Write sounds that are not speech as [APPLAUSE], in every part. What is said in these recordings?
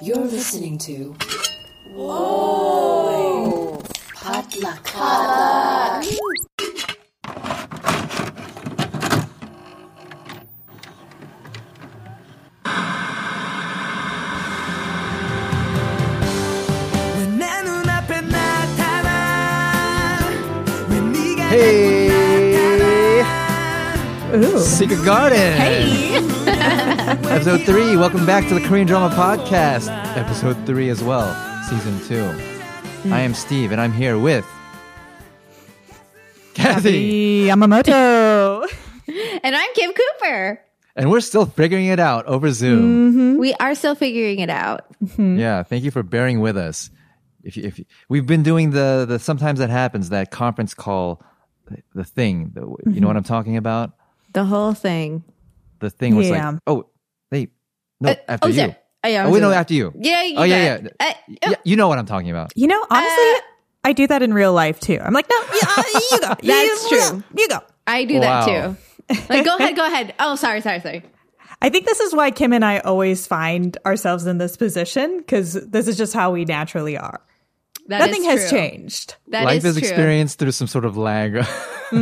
You're listening to. Whoa! Potluck. Hey! Ooh. Secret Garden! Hey! [LAUGHS] Episode three. Welcome back to the Korean Drama Podcast. Episode three as well, season two. Hmm. I am Steve, and I'm here with Kathy, Yamamoto. [LAUGHS] And I'm Kim Cooper. and we're still figuring it out over Zoom. Mm-hmm. We are still figuring it out. Mm-hmm. Yeah, thank you for bearing with us. If you, if you, we've been doing the the sometimes that happens that conference call, the thing. The, You know what I'm talking about? The whole thing. The thing was Yeah. like, oh, they no Uh, after oh, you. sorry. Oh, yeah, Oh wait, no, sorry. after you. Yeah, you oh yeah, yeah. Uh, yeah. You know what I'm talking about. You know, honestly, Uh, I do that in real life too. I'm like, no, yeah, you go. [LAUGHS] That's you, true. You go. I do Wow. that too. Like, go ahead, go ahead. Oh, sorry, sorry, sorry. [LAUGHS] I think this is why Kim and I always find ourselves in this position because this is just how we naturally are. That Nothing is has true. changed. That Life is true. experienced through some sort of lag. [LAUGHS]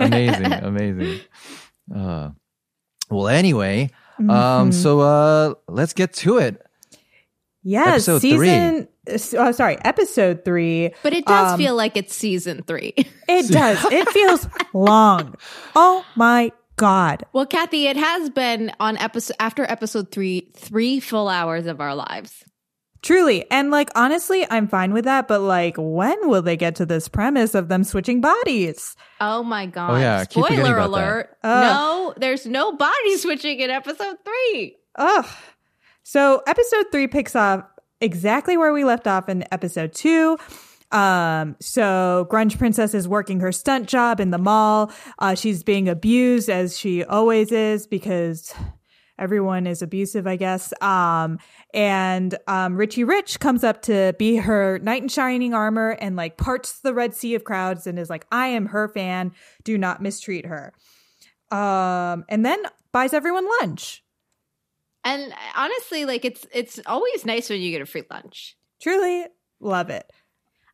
amazing, amazing. Uh, well, anyway, Mm-hmm. um, so uh, let's get to it. Yes, Episode season. Oh, sorry, episode three. But it does Um, feel like it's season three. [LAUGHS] It [LAUGHS] does. It feels long. Oh my god. well, Kathy, it has been on episode after episode three, three full hours of our lives. Truly. And like honestly, I'm fine with that, but like when will they get to this premise of them switching bodies? Oh my god! Oh, yeah, I keep forgetting Spoiler alert! Ugh. No, there's no body switching in episode three. Ugh. So episode three picks up exactly where we left off in episode two. Um, so Grunge Princess is working her stunt job in the mall. Uh, she's being abused as she always is because everyone is abusive, I guess. Um, and um, Richie Rich comes up to be her knight in shining armor and like parts the Red Sea of crowds and is like, I am her fan. Do not mistreat her. Um, and then buys everyone lunch. And honestly, like it's it's always nice when you get a free lunch. Truly love it.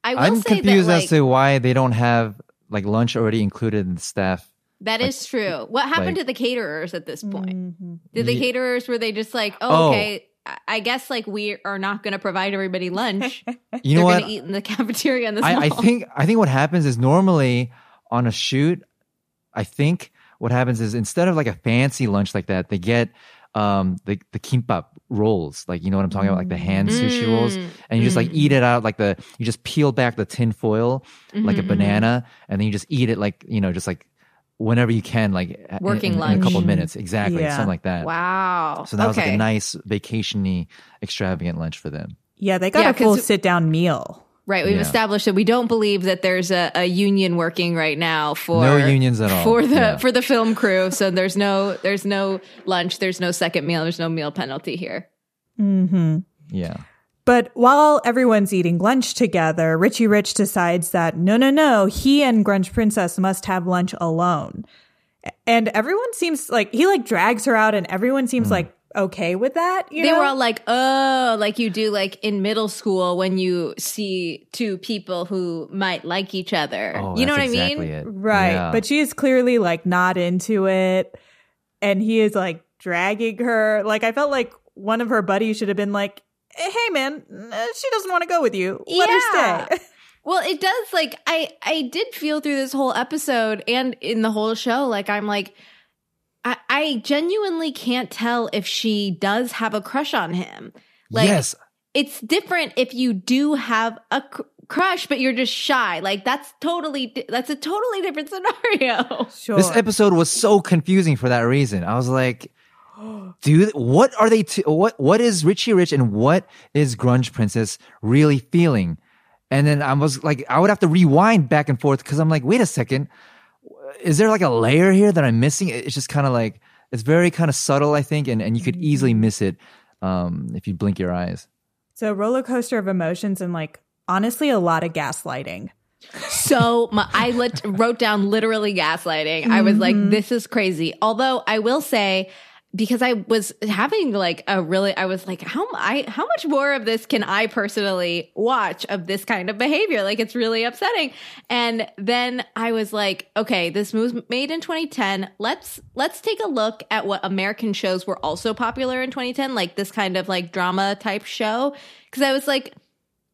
I will I'm say confused that like as to why they don't have like lunch already included in the staff. That is true. What happened like- to the caterers at this point? Mhm. Did the Ye- caterers were they just like, Oh. oh, okay, I- guess like we are not going to provide everybody lunch. [LAUGHS] You know going what? to eat in the [LAUGHS] cafeteria in this I, I think I think what happens is normally on a shoot, I think what happens is instead of like a fancy lunch like that, they get um the the kimbap rolls, like you know what I'm talking about, like the hand sushi rolls, Mm, and you just like eat it out like the you just peel back the tin foil like a mhm, banana, and then you just eat it like you know just like whenever you can, like in- Working in, in a couple lunch. minutes, exactly, Yeah. something like that. Wow. So that was like a nice vacationy, extravagant lunch for them. Yeah, they got Yeah, a full 'cause- sit down meal. Right, we've Yeah. established that we don't believe that there's a, a union working right now for No unions at all. for the Yeah. for the film crew. So there's no there's no lunch, there's no second meal, there's no meal penalty here. hmm Yeah. But while everyone's eating lunch together, Richie Rich decides that no, no, no, he and Grunge Princess must have lunch alone. And everyone seems like he like drags her out, and everyone seems Hmm. like okay with that. You they know? were all like, "Oh, like you do like in middle school when you see two people who might like each other." Oh, you know what that's I mean? It. right, Yeah. but she is clearly like not into it, and he is like dragging her. Like I felt like one of her buddies should have been like, "Hey, man, uh, she doesn't want to go with you. Let Yeah. her stay." [LAUGHS] Well, it does like I I did feel through this whole episode and in the whole show like I'm like I, I genuinely can't tell if she does have a crush on him. Like yes. it's different if you do have a cr- crush but you're just shy. Like that's totally di- that's a totally different scenario. sure. This episode was so confusing for that reason. I was like, [GASPS] dude, what are they? T- what what is Richie Rich and what is Grunge Princess really feeling? And then I was like, I would have to rewind back and forth because I'm like, wait a second, is there like a layer here that I'm missing? It's just kind of like it's very kind of subtle, I think, and and you could easily miss it um, if you blink your eyes. So roller coaster of emotions and like honestly a lot of gaslighting. [LAUGHS] So my, I lit, wrote down literally gaslighting. I was like, this is crazy. Although I will say, because I was having like a really, I was like, how I how much more of this can I personally watch of this kind of behavior? Like it's really upsetting. And then I was like, okay, this was made in 2010. Let's let's take a look at what American shows were also popular in 2010, like this kind of like drama type show. Because I was like,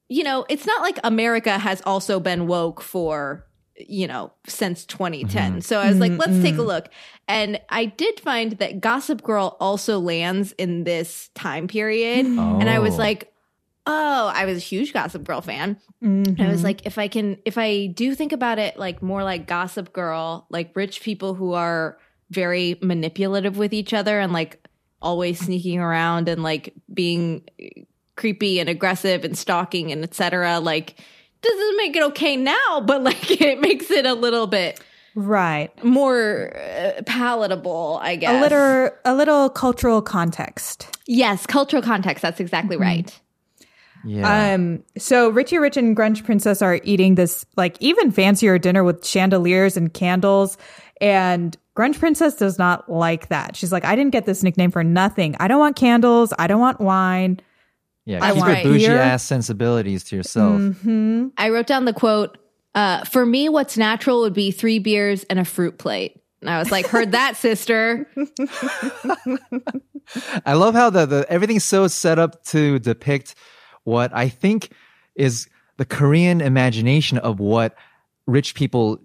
you know, it's not like America has also been woke for you know since 2010 mm-hmm. so i was like let's take a mm-hmm. look. And i did find that gossip girl also lands in this time period. [GASPS] And i was Oh. like oh i was a huge gossip girl fan. And i was mm-hmm. like if i can if i do think about it like more like gossip girl like rich people who are very manipulative with each other and like always sneaking around and like being creepy and aggressive and stalking and etc like doesn't make it okay now but like [LAUGHS] it makes it a little bit Right. more uh, palatable i guess A little a little cultural context. yes cultural context that's exactly right Yeah. Um, so Richie Rich and Grunge Princess are eating this like even fancier dinner with chandeliers and candles. And Grunge Princess does not like that. She's like, I didn't get this nickname for nothing. I don't want candles. I don't want wine. Yeah. I Keep your bougie beer. ass sensibilities to yourself. Mm-hmm. i wrote down the quote uh, for me what's natural would be three beers and a fruit plate and i was like heard that [LAUGHS] sister I love how the, the everything's so set up to depict what I think is the Korean imagination of what rich people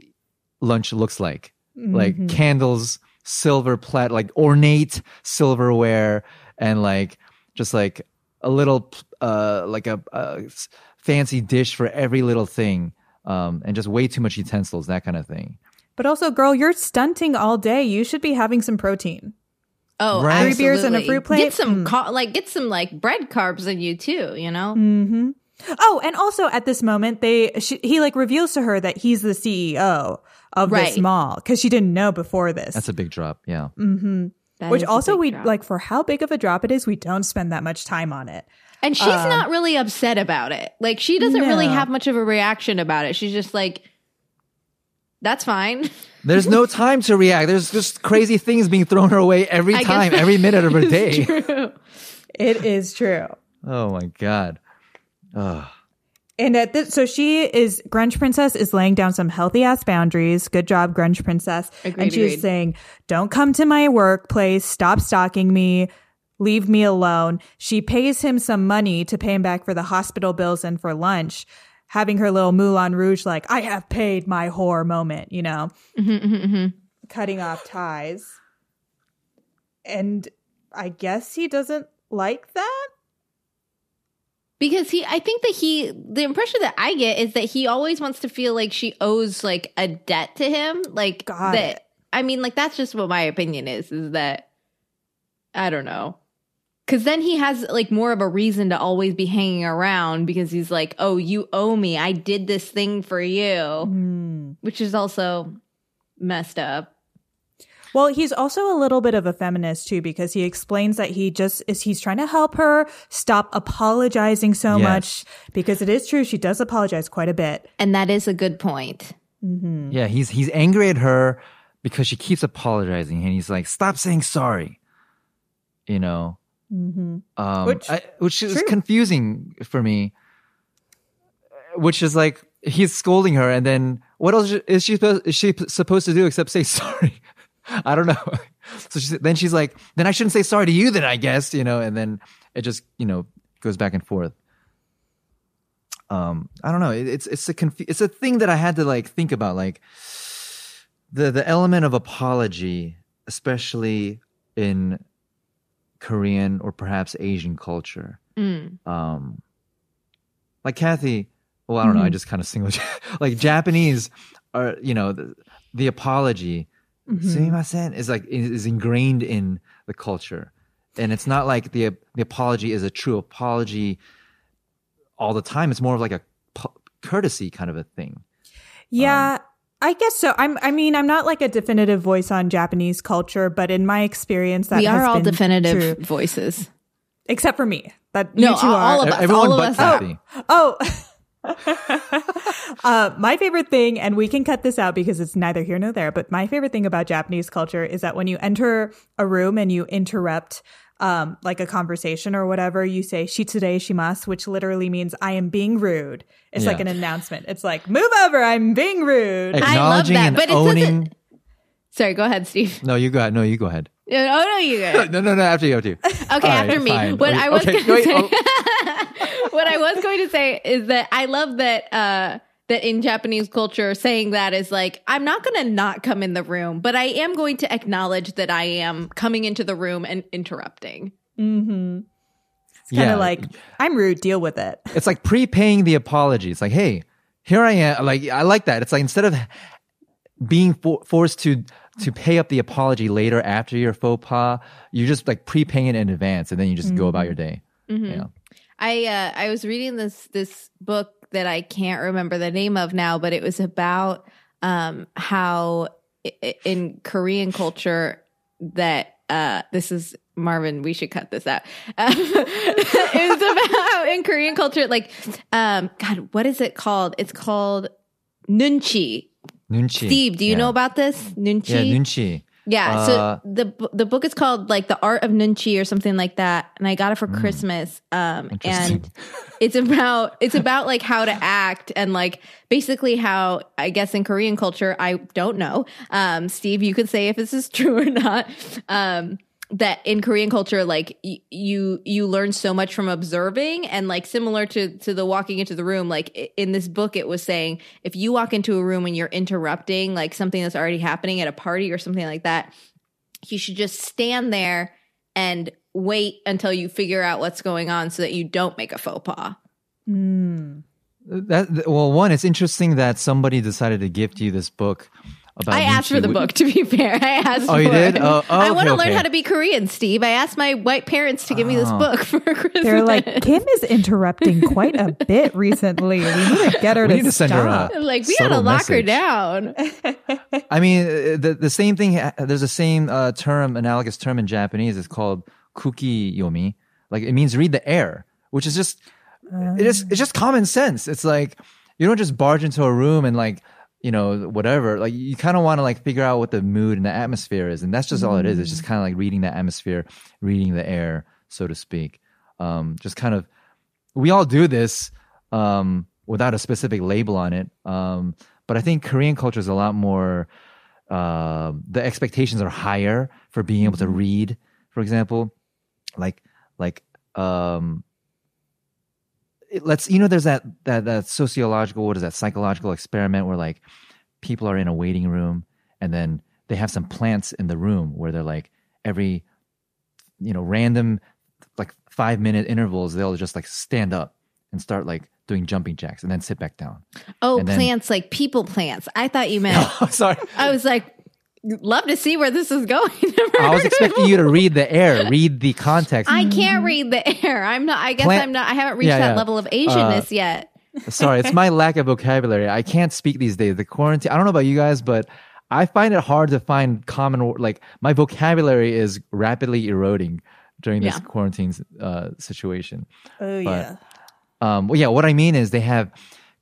lunch looks like. Like candles, silver plat, like ornate silverware, and like just like a little uh like a fancy dish for every little thing. Um, and just way too much utensils, that kind of thing. But also, girl, you're stunting all day. You should be having some protein. Oh, Right. Three beers and a fruit plate? Get some ca- like get some like bread carbs in you too. You know. Mm-hmm. Oh, and also at this moment, they she, he like reveals to her that he's the CEO of this mall because she didn't know before this. That's a big drop. Yeah. That Which also we drop. like for how big of a drop it is, we don't spend that much time on it. and she's um, not really upset about it. Like she doesn't really have much of a reaction about it. She's just like, "That's fine." [LAUGHS] There's no time to react. There's just crazy things being thrown her way every I time, every minute of her day. True. It is true. Oh my god. Ugh. And at this, so she is Grunge Princess is laying down some healthy ass boundaries. Good job, Grunge Princess. Agreed, and she's agreed. saying, "Don't come to my workplace. Stop stalking me. Leave me alone." She pays him some money to pay him back for the hospital bills and for lunch. Having her little Moulin Rouge, like I have paid my whore moment, you know, Mm-hmm, cutting off ties. And I guess he doesn't like that. Because he, I think that he, the impression that I get is that he always wants to feel like she owes like a debt to him. Like Got that. it. I mean, like that's just what my opinion is. Is that I don't know. Because then he has like more of a reason to always be hanging around because he's like, oh, you owe me. I did this thing for you, Hmm. which is also messed up. Well, he's also a little bit of a feminist too, because he explains that he just is he's trying to help her stop apologizing so Yes. much because it is true she does apologize quite a bit. And that is a good point. Yeah, he's he's angry at her because she keeps apologizing, and he's like, "Stop saying sorry." You know, Mm-hmm. um, Which- I, which is true. confusing for me. Which is like he's scolding her, and then what else is she is she supposed to do except say [LAUGHS] sorry? [LAUGHS] I don't know. [LAUGHS] So she, then she's like, "Then I shouldn't say sorry to you, then I guess," you know, and then it just you know goes back and forth. Um, I don't know. It, it's it's a confu- it's a thing that I had to like think about, like the the element of apology, especially in Korean or perhaps Asian culture. Mm. Um, like Kathy, well, I don't know. I just kind of single [LAUGHS] like Japanese are you know the, the apology, Mm-hmm. sumimasen, is like is, is ingrained in the culture, and it's not like the the apology is a true apology all the time. It's more of like a pu- courtesy kind of a thing. Yeah, um, I guess so. I'm I mean, I'm not like a definitive voice on Japanese culture, but in my experience that we has are all been definitive true. voice. except for me. That No, you two all are of us, Everyone all of but us. Oh, Kathy. Oh, [LAUGHS] [LAUGHS] Uh, my favorite thing, and we can cut this out because it's neither here nor there, but my favorite thing about Japanese culture is that when you enter a room and you interrupt um, like a conversation or whatever, you say shitsurei shimasu, which literally means I am being rude. It's like an announcement. It's like, move over, I'm being rude. I love Acknowledging that, and but it owning. doesn't- Sorry, go ahead, Steve. No, you go ahead. No, you go ahead. Oh no, you go. [LAUGHS] No, no, no. After you, after you. [LAUGHS] Okay, All right, after me. fine. What Okay, I was okay, going to wait, say, oh. What I was going to say is that I love that uh, that in Japanese culture, saying that is like I'm not going to not come in the room, but I am going to acknowledge that I am coming into the room and interrupting. Mm-hmm. It's kind of Yeah. like, I'm rude, deal with it. It's like prepaying the apology. It's like, hey, here I am. Like, I like that. It's like instead of being for- forced to to pay up the apology later after your faux pas, you're just like prepaying it in advance, and then you just go about your day. Yeah. I uh, I was reading this this book that I can't remember the name of now, but it was about um, how i- in Korean culture that uh, this is Marvin. We should cut this out. Um, [LAUGHS] it was about in Korean culture, like um, God, what is it called? It's called nunchi. Nunchi. Steve, do you Yeah. know about this nunchi? Yeah, nunchi. Yeah, Uh, so the the book is called like the art of nunchi or something like that, and I got it for Christmas. Um. And it's about it's about like how to act and like basically how I guess in Korean culture I don't know. Um, Steve, you could say if this is [LAUGHS] true or not. Um, that in Korean culture, like y- you you learn so much from observing, and like similar to to the walking into the room. Like in this book, it was saying if you walk into a room and you're interrupting like something that's already happening at a party or something like that, you should just stand there and wait until you figure out what's going on so that you don't make a faux pas. Mm. That, well, one, it's interesting that somebody decided to gift you this book about. I asked nunchi. for the book, to be fair. [LAUGHS] I asked Oh, you for did? it. Oh, oh, I want to learn how to be Korean, Steve. I asked my white parents to give me this Oh. book [LAUGHS] for Christmas. They're like, Kim is interrupting quite a [LAUGHS] bit recently. We need to get her We to need to send her a- stop. like we gotta subtle lock her down. I mean, uh, the the same thing. uh, There's a same uh, term, analogous term in Japanese. It's called kuki yomi. Like it means read the air, which is just it is it's just common sense. It's like you don't just barge into a room and like you know whatever. Like you kind of want to like figure out what the mood and the atmosphere is, and that's just all it is. It's just kind of like reading the atmosphere, reading the air, so to speak. Um, just kind of we all do this um, without a specific label on it. Um, but I think Korean culture is a lot more. Uh, the expectations are higher for being able to read, for example, like like um, let's you know there's that that that sociological what is that psychological experiment where like people are in a waiting room and then they have some plants in the room where they're like every you know random like five minute intervals they'll just like stand up and start like doing jumping jacks and then sit back down Oh, And then- plants like people plants. I thought you meant. [LAUGHS] oh sorry I was like, love to see where this is going. [LAUGHS] I was expecting you to read the air read the context I can't read the air. I'm not. I guess Plant- I'm not. I haven't reached Yeah, that yeah. level of Asianness yet. Sorry, it's my lack of vocabulary. I can't speak these days. The quarantine. I don't know about you guys, but I find it hard to find common like my vocabulary is rapidly eroding during this Yeah. quarantine uh, situation. Oh, But- yeah. Um, well, yeah, what I mean is they have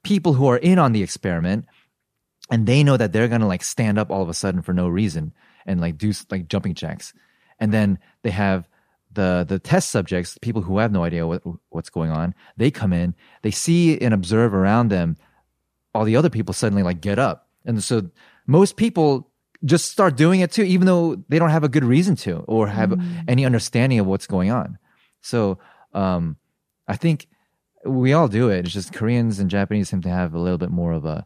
people who are in on the experiment, and they know that they're gonna like stand up all of a sudden for no reason and like do like jumping jacks, and then they have the the test subjects, people who have no idea what what's going on. They come in, they see and observe around them all the other people suddenly like get up, and so most people just start doing it too, even though they don't have a good reason to or have any understanding of what's going on. So um, I think we all do it. It's just Koreans and Japanese seem to have a little bit more of a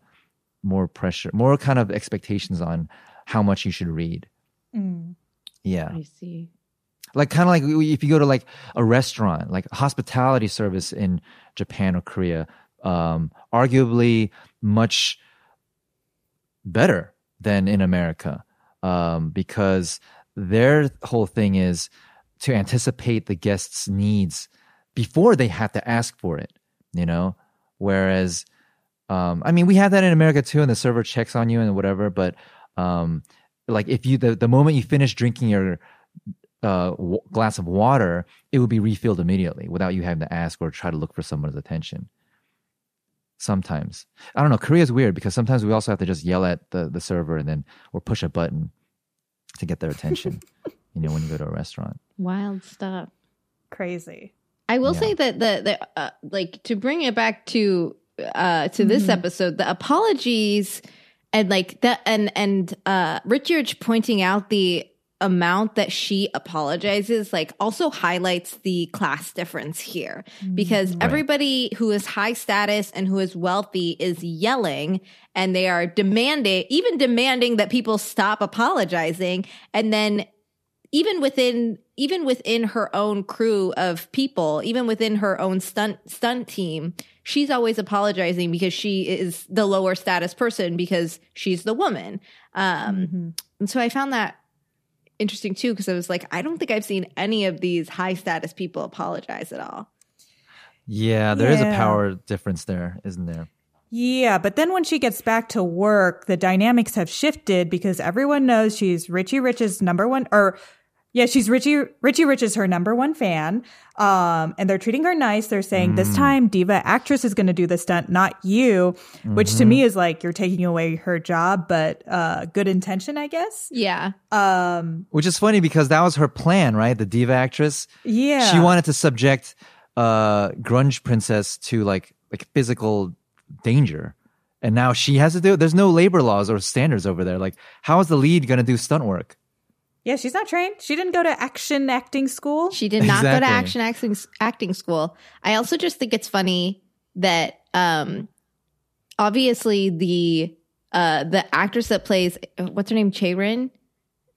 more pressure, more kind of expectations on how much you should read. Mm. Yeah, I see. like kind of like if you go to like a restaurant, like hospitality service in Japan or Korea, um, arguably much better than in America um, because their whole thing is to anticipate the guest's needs before they have to ask for it, you know? Whereas, um, I mean, we have that in America too, and the server checks on you and whatever, but um, like if you, the, the moment you finish drinking your uh, w- glass of water, it would be refilled immediately without you having to ask or try to look for someone's attention. sometimes. I don't know. Korea's weird because sometimes we also have to just yell at the, the server and then or push a button to get their attention. [LAUGHS] you know, when you go to a restaurant. Wild stuff. Crazy. I will Yeah. say that the the uh, like to bring it back to uh to this episode, the apologies and like that and and uh Richard pointing out the amount that she apologizes like also highlights the class difference here. Because everybody who is high status and who is wealthy is yelling and they are demanding even demanding that people stop apologizing. And then even within even within her own crew of people, even within her own stunt stunt team, she's always apologizing because she is the lower status person because she's the woman. Um, And so I found that interesting too because I was like, I don't think I've seen any of these high status people apologize at all. Yeah, there is a power difference there, isn't there? Yeah, but then when she gets back to work, the dynamics have shifted because everyone knows she's Richie Rich's number one, or yeah, she's Richie Richie Rich is her number one fan. Um, and they're treating her nice. They're saying this time diva actress is going to do the stunt, not you, which to me is like you're taking away her job, but uh, good intention, I guess. Yeah. Um, Which is funny because that was her plan, right? The diva actress. yeah, She wanted to subject uh grunge princess to like like physical danger. And now she has to do it. There's no labor laws or standards over there. Like, how is the lead going to do stunt work? Yeah, she's not trained. She didn't go to action acting school. She did not go to action acting acting school. I also just think it's funny that um obviously the uh the actress that plays what's her name Chae-rin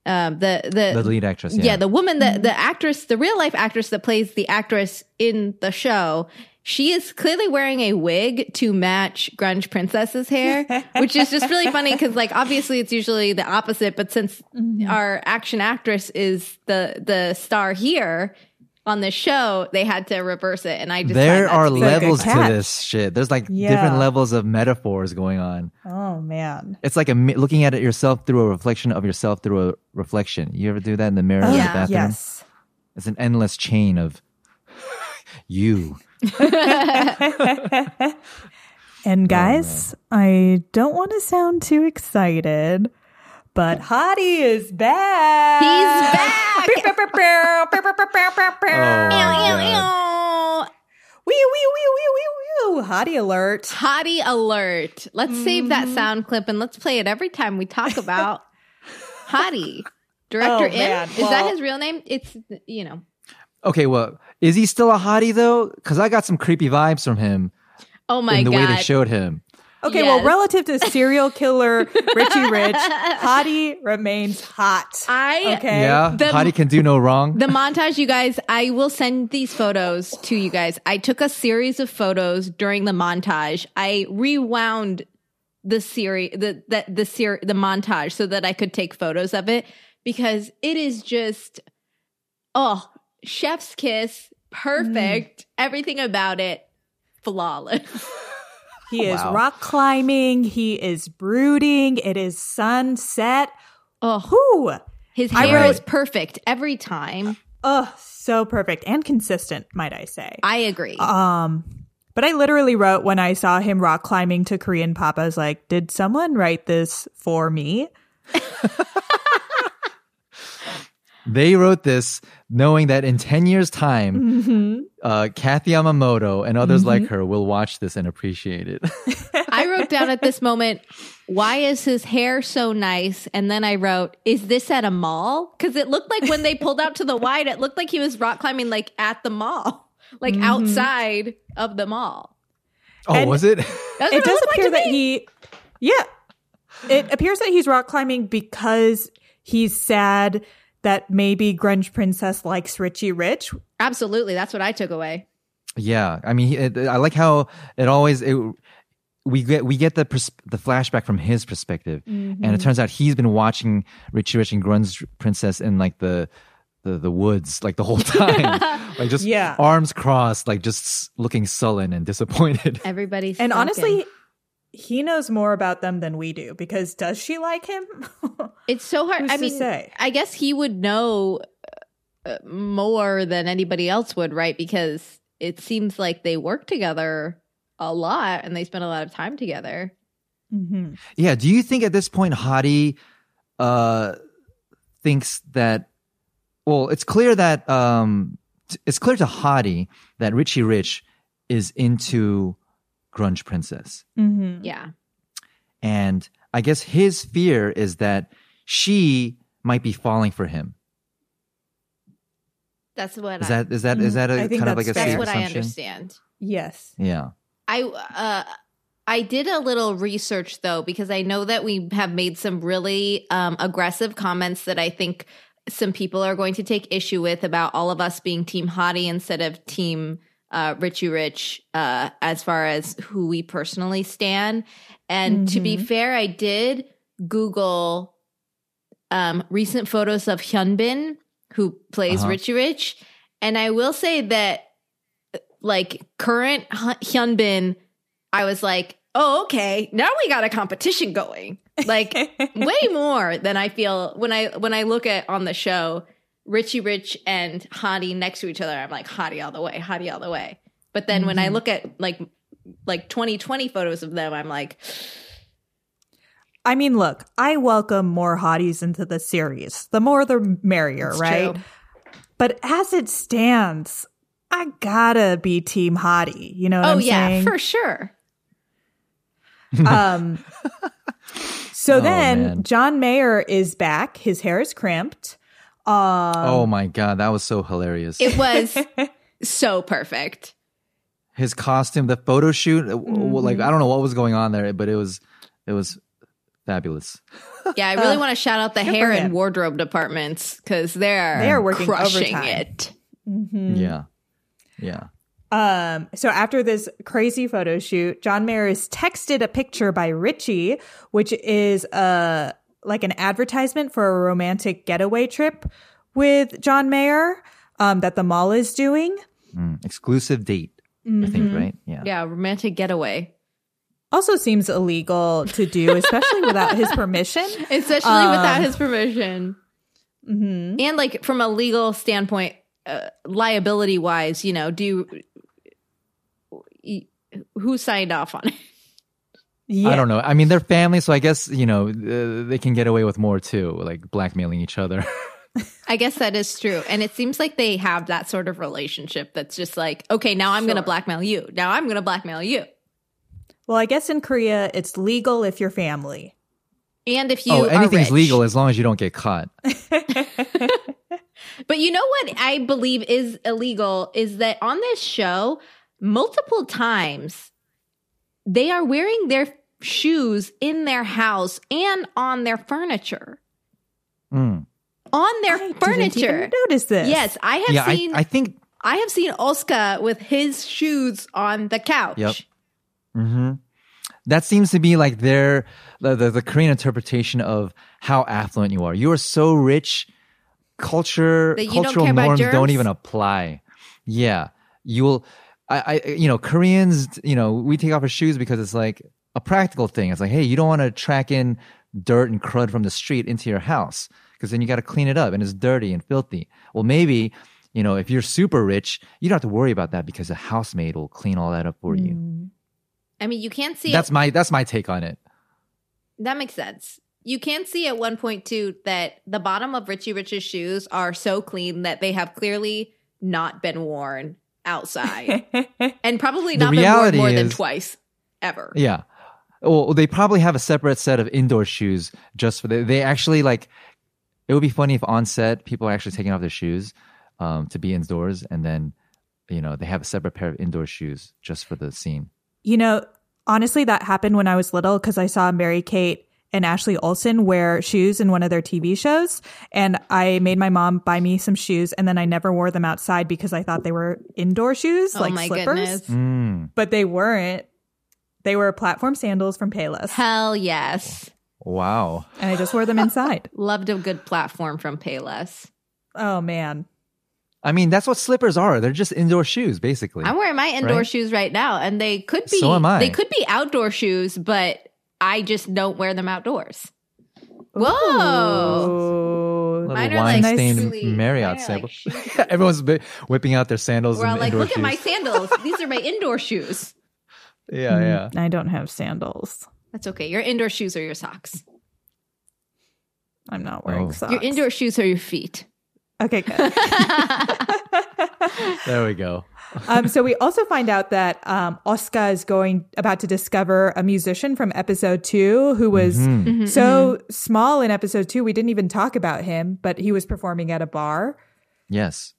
um the the, The lead actress. yeah. Yeah. the woman the the actress the real life actress that plays the actress in the show she is clearly wearing a wig to match grunge princess's hair [LAUGHS] which is just really funny because like obviously it's usually the opposite but since mm-hmm. our action actress is the the star here on the show they had to reverse it and i just there are to be- good levels to this shit. There's like Yeah. different levels of metaphors going on. Oh man. It's like a mi- looking at it yourself through a reflection of yourself through a reflection. You ever do that in the mirror in the Yeah. bathroom? Yes. It's an endless chain of [LAUGHS] you. And guys, I don't want to sound too excited, but Hottie is back. He's back! Oh my God. Wee, wee, wee, wee, wee, wee. Hottie alert. Hottie alert. Let's save that mm-hmm. sound clip and let's play it every time we talk [LAUGHS] about Hottie. Director Oh, Im. man. Is that his real name? It's, you know. Okay, well, is he still a hottie though? Because I got some creepy vibes from him Oh my in the God. way they showed him. Okay, Yes. well, relative to serial killer Richie Rich, [LAUGHS] Hottie remains hot. I, Okay. Yeah, The- hottie can do no wrong. the montage, you guys, I will send these photos to you guys. I took a series of photos during the montage. I rewound the series, the, the, the, ser- the montage so that I could take photos of it because it is just, oh, chef's kiss, perfect. Everything about it, flawless. [LAUGHS] He is Wow. rock climbing. He is brooding. It is sunset. Oh, Whoo! his hair wrote- is perfect every time. Oh, so perfect and consistent, might I say. I agree. Um, but I literally wrote when I saw him rock climbing to Korean pop, I was like, did someone write this for me? [LAUGHS] They wrote this knowing that in 10 years' time, Mm-hmm. uh, Kathy Yamamoto and others like her will watch this and appreciate it. [LAUGHS] I wrote down at this moment, why is his hair so nice? And then I wrote, is this at a mall? Because it looked like when they pulled out to the wide, it looked like he was rock climbing like at the mall, [LAUGHS] like outside of the mall. oh, And- was it? [LAUGHS] That's it does looked like appear that me. he, yeah, it appears that he's rock climbing because he's sad that maybe Grunge Princess likes Richie Rich. Absolutely. That's what I took away. yeah. I mean, it, I like how it always, it, we get, we get the, pers- the flashback from his perspective. Mm-hmm. And it turns out he's been watching Richie Rich and Grunge Princess in like the, the, the woods like the whole time. [LAUGHS] like just Yeah. arms crossed, like just looking sullen and disappointed. Everybody's And sunken. honestly, he knows more about them than we do because does she like him? [LAUGHS] it's so hard. Who's I to mean, say? I guess he would know uh, more than anybody else would, right? Because it seems like they work together a lot and they spend a lot of time together. hmm Yeah. Do you think at this point Hottie uh, thinks that? Well, it's clear that um, it's clear to Hottie that Richie Rich is into Grunge Princess, hmm Yeah. and I guess his fear is that she might be falling for him. That's what Is I, that is that is that I a think kind of like a that's safe what I assumption? understand. Yes. Yeah. I uh I did a little research though because I know that we have made some really um, aggressive comments that I think some people are going to take issue with about all of us being Team Hottie instead of Team uh, Richie Rich uh, as far as who we personally stand. And to be fair, I did Google um, recent photos of Hyun Bin, who plays Uh-huh. Richie Rich, and I will say that like current Hy- Hyun Bin, I was like, oh, okay, now we got a competition going. Like [LAUGHS] way more than I feel when I when I look at on the show Richie Rich and Hottie next to each other. I'm like Hottie all the way, Hottie all the way. But then when I look at like like 2020 photos of them, I'm like, I mean, look, I welcome more hotties into the series. The more the merrier, It's right? true. But as it stands, I gotta be team hottie. You know what oh I'm yeah, saying? for sure. [LAUGHS] Um, so Oh, then man. John Mayer is back. His hair is crimped. Um, oh my god, that was so hilarious. It was [LAUGHS] so perfect. His costume, the photo shoot, w- w- like I don't know what was going on there, but it was it was fabulous. Yeah, I really [LAUGHS] Uh, want to shout out the hair and wardrobe departments because they're They are working crushing overtime. it. mhm. Yeah. Yeah. Um, so after this crazy photo shoot, John Mayer is texted a picture by Richie, which is uh like an advertisement for a romantic getaway trip with John Mayer um, that the mall is doing. Mm, Exclusive date, I Mm-hmm. think, right? Yeah. Yeah, romantic getaway, Also seems illegal to do, [LAUGHS] especially without his permission. especially without Um, his permission, hmm and like from a legal standpoint, uh, liability wise, you know, do you, who signed off on it? Yeah. I don't know. I mean, they're family, so I guess you know uh, they can get away with more too, like blackmailing each other. [LAUGHS] I guess that is true, and it seems like they have that sort of relationship that's just like, okay, now I'm going to blackmail you. Now I'm going to blackmail you, Well, I guess in Korea it's legal if you're family. and if you oh, are anything's rich. legal as long as you don't get caught. [LAUGHS] [LAUGHS] But you know what I believe is illegal is that on this show, multiple times they are wearing their shoes in their house and on their furniture. Mm. On their I didn't furniture. even notice this. Yes, I have Yeah, seen I think. I have seen Oska with his shoes on the couch. Yep. hmm That seems to be like their the, the the Korean interpretation of how affluent you are. You are so rich, culture That don't cultural norms don't even apply. Yeah, you'll. I, I, you know, Koreans, you know, we take off our shoes because it's like a practical thing. It's like, hey, you don't want to track in dirt and crud from the street into your house because then you got to clean it up and it's dirty and filthy. Well, maybe, you know, if you're super rich, you don't have to worry about that because a housemaid will clean all that up for you. Mm. I mean, you can't see That's it. my that's my take on it. That makes sense. You can't see at one point too that the bottom of Richie Rich's shoes are so clean that they have clearly not been worn outside [LAUGHS] and probably not been worn more than twice ever. Yeah. Well, they probably have a separate set of indoor shoes just for the. They actually like. It would be funny if on set people are actually taking off their shoes um, to be indoors, and then you know they have a separate pair of indoor shoes just for the scene. You know, honestly, that happened when I was little because I saw Mary Kate and Ashley Olsen wear shoes in one of their TV shows. And I made my mom buy me some shoes and then I never wore them outside because I thought they were indoor shoes, Oh like my slippers. goodness. Mm. But they weren't. They were platform sandals from Payless. Hell yes. Wow. And I just wore them inside. [LAUGHS] Loved a good platform from Payless. Oh, man. I mean, that's what slippers are. They're just indoor shoes, basically. I'm wearing my indoor Right? shoes right now and they could be So am I. they could be outdoor shoes, but I just don't wear them outdoors. Whoa. Ooh. Little Mine like wine-stained truly- Marriott mine are sandal. like. [LAUGHS] Everyone's whipping out their sandals We're all like, indoor look at my sandals. These are my indoor shoes. [LAUGHS] Yeah, yeah. I don't have sandals. That's okay. Your indoor shoes are your socks. I'm not wearing Oh. socks. Your indoor shoes are your feet. Okay, good. [LAUGHS] There we go. um, so we also find out that um, Oska is going about to discover a musician from episode two who was Mm-hmm. so small in episode two we didn't even talk about him, but he was performing at a bar. Yes.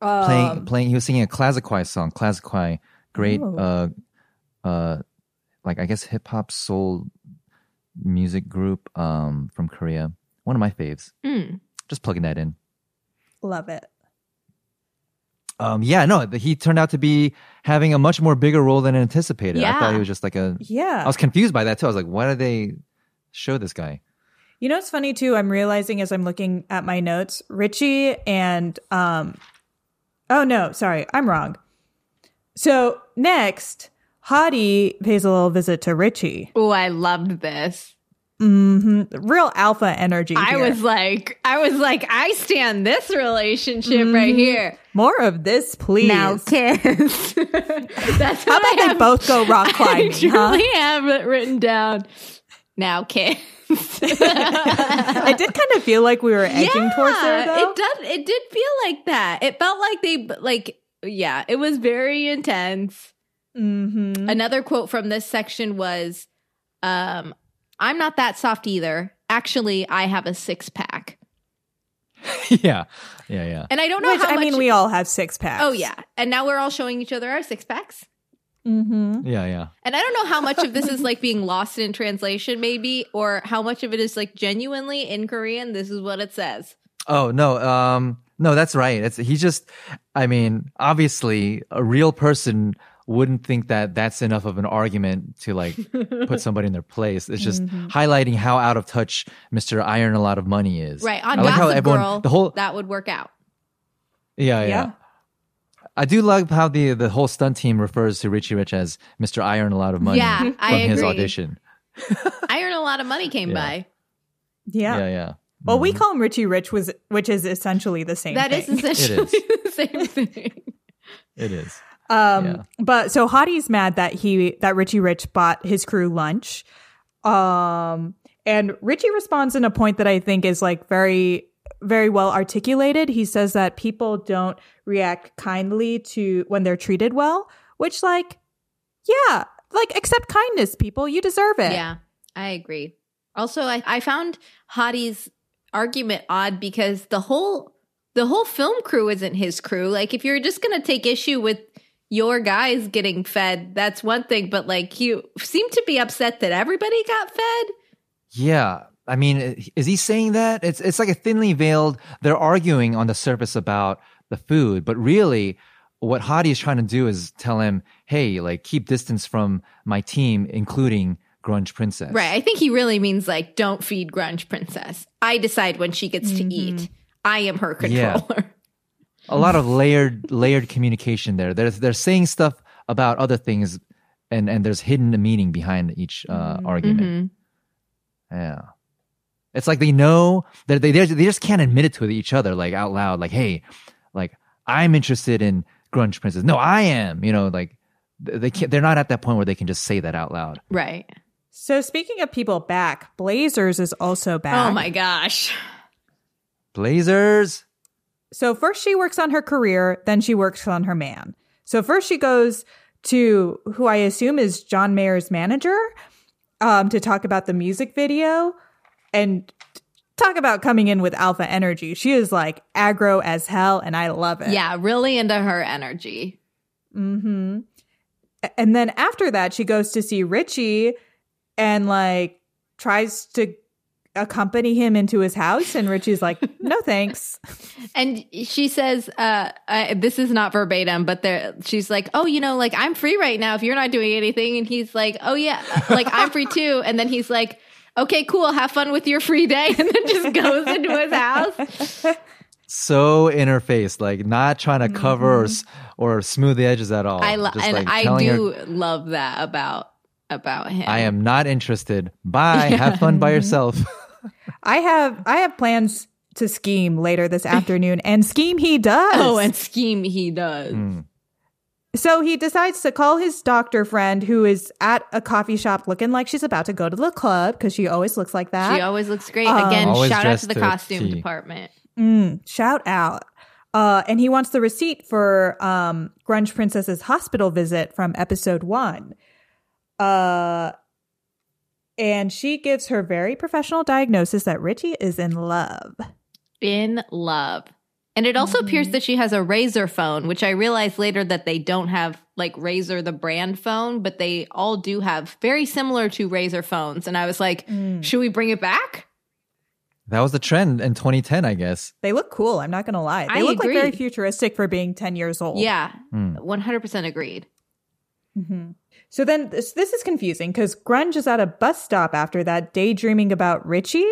Um, playing playing he was singing a Clazziquai song. Clazziquai, great Oh. uh uh like I guess hip hop soul music group um from Korea. One of my faves. Mm. Just plugging that in. Love it. Um yeah, no, the- he turned out to be having a much more bigger role than anticipated. I thought he was just like a Yeah. I was confused by that too. I was like, why did they show this guy? You know it's funny too? I'm realizing as I'm looking at my notes, Richie and um oh no, sorry, I'm wrong. So next, Hottie pays a little visit to Richie. Oh, I loved this. hmm Real alpha energy. I here. was like, I was like, I stand this relationship right here. more of this, please. Now kiss. [LAUGHS] That's How about I they both go rock [LAUGHS] I climbing? truly huh? have it written down. Now kiss. I did kind of feel like we were [LAUGHS] edging towards there, though. It does. It did feel like that. It felt like they like. Yeah, it was very intense. Mm-hmm. Another quote from this section was, um, "I'm not that soft either. Actually, I have a six pack, [LAUGHS] yeah. Yeah, yeah. and I don't know Which, how I much." mean, we all have six packs. oh yeah, and now we're all showing each other our six packs. Mm-hmm. Yeah, yeah. And I don't know how much of this is like being lost in translation, maybe, or how much of it is like genuinely in Korean. This is what it says. Oh no, um, no, that's right. It's he's just. I mean, obviously, a real person wouldn't think that that's enough of an argument to like put somebody in their place. It's just mm-hmm. highlighting how out of touch Mr. Iron a lot of money is. Right on I like how Gossip everyone Girl, the whole that would work out. yeah, yeah Yeah. I do love how the the whole stunt team refers to Richie Rich as Mr. Iron a lot of money Yeah, from I his agree. audition. [LAUGHS] I earn a lot of money came Yeah. by. Yeah. Yeah, yeah. Well, we mm-hmm. call him Richie Rich, was which is essentially the same. That is thing. essentially It [LAUGHS] the same thing. It is. Um, Yeah. but so Hottie's mad that he that Richie Rich bought his crew lunch. Um, and Richie responds in a point that I think is like very very well articulated. He says that people don't react kindly to when they're treated well, which like yeah, like accept kindness people, you deserve it. Yeah, I agree. Also, I, I found Hottie's argument odd because the whole the whole film crew isn't his crew. Like, if you're just gonna take issue with your guys getting fed, that's one thing. But like, you seem to be upset that everybody got fed. Yeah. I mean, is he saying that? It's it's like a thinly veiled. They're arguing on the surface about the food, but really, what Hottie is trying to do is tell him, "Hey, like keep distance from my team, including Grunge Princess." Right. I think he really means like, don't feed Grunge Princess. I decide when she gets to mm-hmm. eat. I am her Yeah. Controller. A lot of layered layered communication there. They're they're saying stuff about other things, and and there's hidden meaning behind each uh, argument. Yeah. It's like they know that they they they just can't admit it to each other like out loud like hey like I'm interested in grunge princess. No, I am, you know, like they can't, they're not at that point where they can just say that out loud. Right. So speaking of people back, Blazers is also back. Oh my gosh. Blazers. So first she works on her career, then she works on her man. So first she goes to who I assume is John Mayer's manager um, to talk about the music video and talk about coming in with alpha energy. She is like aggro as hell, and I love it. Yeah, really into her energy. Mm-hmm. And then after that, she goes to see Richie and like tries to accompany him into his house, and Richie's like, "No [LAUGHS] thanks." And she says, uh, uh, this is not verbatim, but there, she's like, oh, you know, like I'm free right now if you're not doing anything. And he's like, oh, yeah, like I'm free too. And then he's like, okay, cool, have fun with your free day. [LAUGHS] And then just goes into his house. So interfaced, like not trying to cover or, s- or smooth the edges at all. I lo- Just, and like, I telling her, do love that about about him. I am not interested. Bye. [LAUGHS] Have fun by yourself. I have I have plans to scheme later this [LAUGHS] afternoon, and scheme he does. Oh, and scheme he does. So he decides to call his doctor friend who is at a coffee shop looking like she's about to go to the club because she always looks like that. She always looks great. Um, Again, shout out to the to costume T. department. Mm, shout out. Uh, and he wants the receipt for um, Grunge Princess's hospital visit from episode one. Uh, and she gives her very professional diagnosis that Richie is in love. In love. And it also appears that she has a Razr phone, which I realized later that they don't have like Razr the brand phone, but they all do have very similar to Razr phones. And I was like, should we bring it back? That was the trend in 2010, I guess. They look cool. I'm not going to lie. They I look like very futuristic for being 10 years old. Yeah, Hmm. 100% agreed. So then this, this is confusing because Grunge is at a bus stop after that, daydreaming about Richie.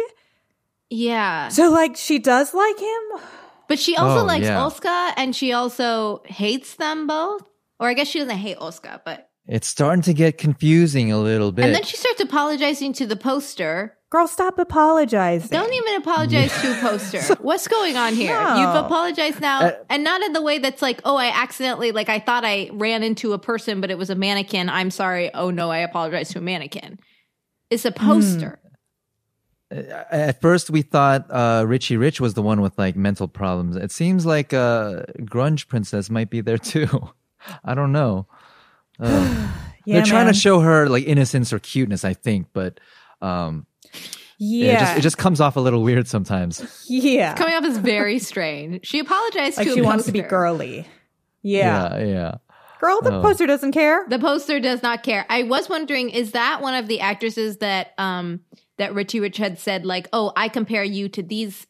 Yeah. So, like, she does like him? But she also Oh, likes yeah. Oska and she also hates them both. Or I guess she doesn't hate Oska, but. It's starting to get confusing a little bit. And then she starts apologizing to the poster. Girl, stop apologizing. Don't even apologize to a [LAUGHS] poster. What's going on here? No. You've apologized now, Uh, and not in the way that's like, oh, I accidentally, like, I thought I ran into a person, but it was a mannequin. I'm sorry. Oh, no, I apologize to a mannequin. It's a poster. At first, we thought uh, Richie Rich was the one with like mental problems. It seems like uh, Grunge Princess might be there too. [LAUGHS] I don't know. Uh, [SIGHS] Yeah, they're trying man. to show her like innocence or cuteness, I think, but um, Yeah. it, just, it just comes off a little weird sometimes. yeah. Coming off as very strange. She apologized like to she a wants to be girly. Yeah. yeah. yeah. Girl, the Oh. poster doesn't care. The poster does not care. I was wondering, is that one of the actresses that um that Richie Rich had said like, oh, I compare you to these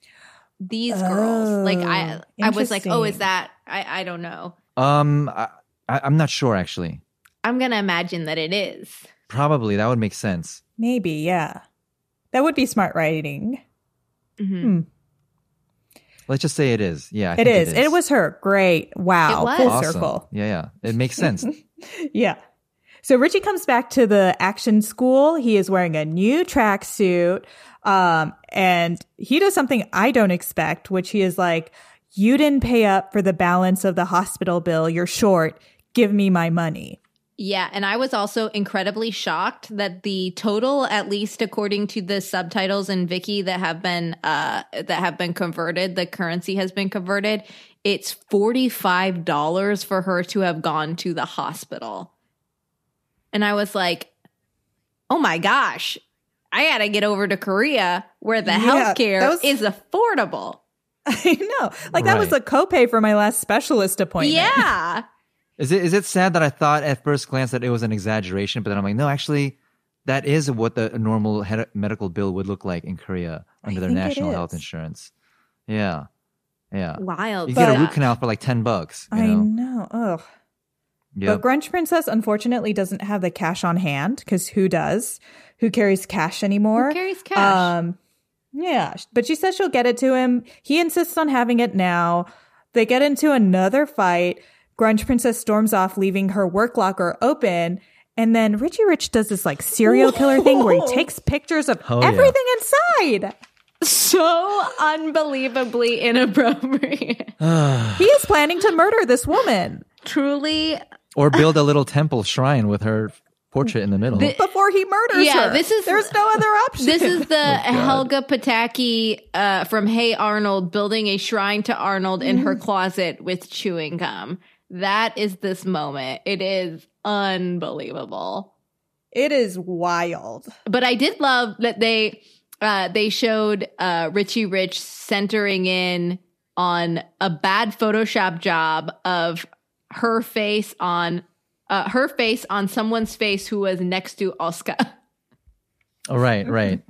these girls. Like I I was like, oh, is that I I don't know. Um, I, I, I'm not sure actually. I'm gonna imagine that it is. Probably that would make sense. Maybe, yeah. That would be smart writing. Mhm. Let's just say it is. Yeah, it is. It. It was her. Great. Wow. It was. Full Awesome. circle. Yeah, yeah. It makes [LAUGHS] sense. Yeah. So Richie comes back to the action school. He is wearing a new tracksuit. Um, and he does something I don't expect, which he is like, you didn't pay up for the balance of the hospital bill. You're short. Give me my money. Yeah, and I was also incredibly shocked that the total, at least according to the subtitles in Viki that have been uh that have been converted, the currency has been converted. It's forty five dollars for her to have gone to the hospital, and I was like, "Oh my gosh, I got to get over to Korea where the Yeah, healthcare was- is affordable." [LAUGHS] I know. Like that was Right. a copay for my last specialist appointment. Yeah, Is it is it sad that I thought at first glance that it was an exaggeration, but then I'm like, no, actually, that is what the normal head- medical bill would look like in Korea under their national health insurance. Yeah, yeah. wild. You get a root canal for like ten bucks. You I know? know. Ugh. Yep. But Grunge Princess unfortunately doesn't have the cash on hand because who does? Who carries cash anymore? Who carries cash? Um, yeah, but she says she'll get it to him. He insists on having it now. They get into another fight. Grunge Princess storms off, leaving her work locker open. And then Richie Rich does this like serial killer thing where he takes pictures of Oh, yeah. everything inside. so unbelievably inappropriate. [SIGHS] [SIGHS] He is planning to murder this woman Truly or build a little temple shrine with her portrait in the middle. The- before he murders Yeah, her. this is- there's no other option. This is the [LAUGHS] God. Helga Pataki uh, from Hey Arnold building a shrine to Arnold in her closet with chewing gum. That is this moment. It is unbelievable. it is wild. But I did love that they uh, they showed uh, Richie Rich centering in on a bad Photoshop job of her face on uh, her face on someone's face who was next to Oska. oh, right, right.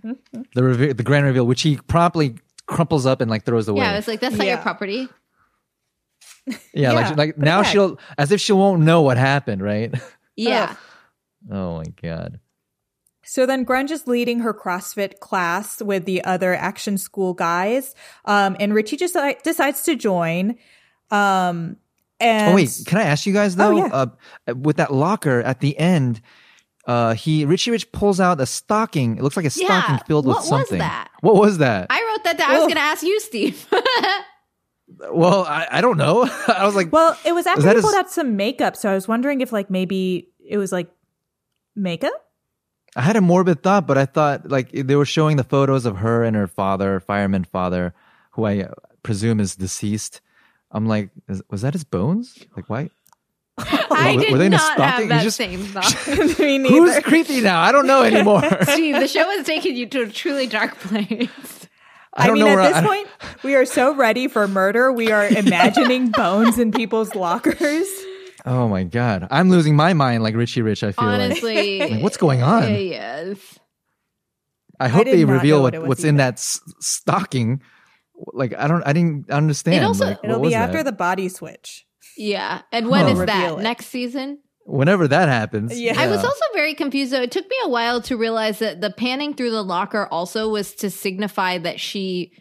the reve- the grand reveal, which he promptly crumples up and like throws away. Yeah, I was like, that's not your property. Yeah, [LAUGHS] Yeah, like like now back. she'll as if she won't know what happened, right? [LAUGHS] Yeah. oh my god. So then Grunge is leading her CrossFit class with the other action school guys. Um, and Richie just uh, decides to join. Um, and Oh wait, can I ask you guys though? yeah. Uh, with that locker at the end, uh, he Richie Rich pulls out a stocking. It looks like a Yeah, stocking filled with something. what was that? What was that? I wrote that down. I was going to ask you, Steve. [LAUGHS] Well, I, I don't know. [LAUGHS] I was like, Well, it was after he pulled out some makeup, so I was wondering if like maybe it was like makeup. I had a morbid thought, but I thought like they were showing the photos of her and her father, fireman father, who I uh, presume is deceased. I'm like, is, was that his bones? Like, why? [LAUGHS] I Were- did were they in a not have that just- same [LAUGHS] thought. Who's creepy now? I don't know anymore. Gee, the show has taken you to a truly dark place. I I, don't mean, know at where this I- point, we are so ready for murder. We are [LAUGHS] imagining bones in people's lockers. oh my god, I'm losing my mind like Richie Rich. I feel like. Honestly, [LAUGHS] Like, what's going on? Yes. I hope did they reveal what, what it was what's in that s- stocking. Like I don't, I didn't understand. It also, like, it'll be after that? the body switch. Yeah. And when Huh. is that? it. Next season? Whenever that happens, Yeah. I was also very confused though. It took me a while to realize that the panning through the locker also was to signify that she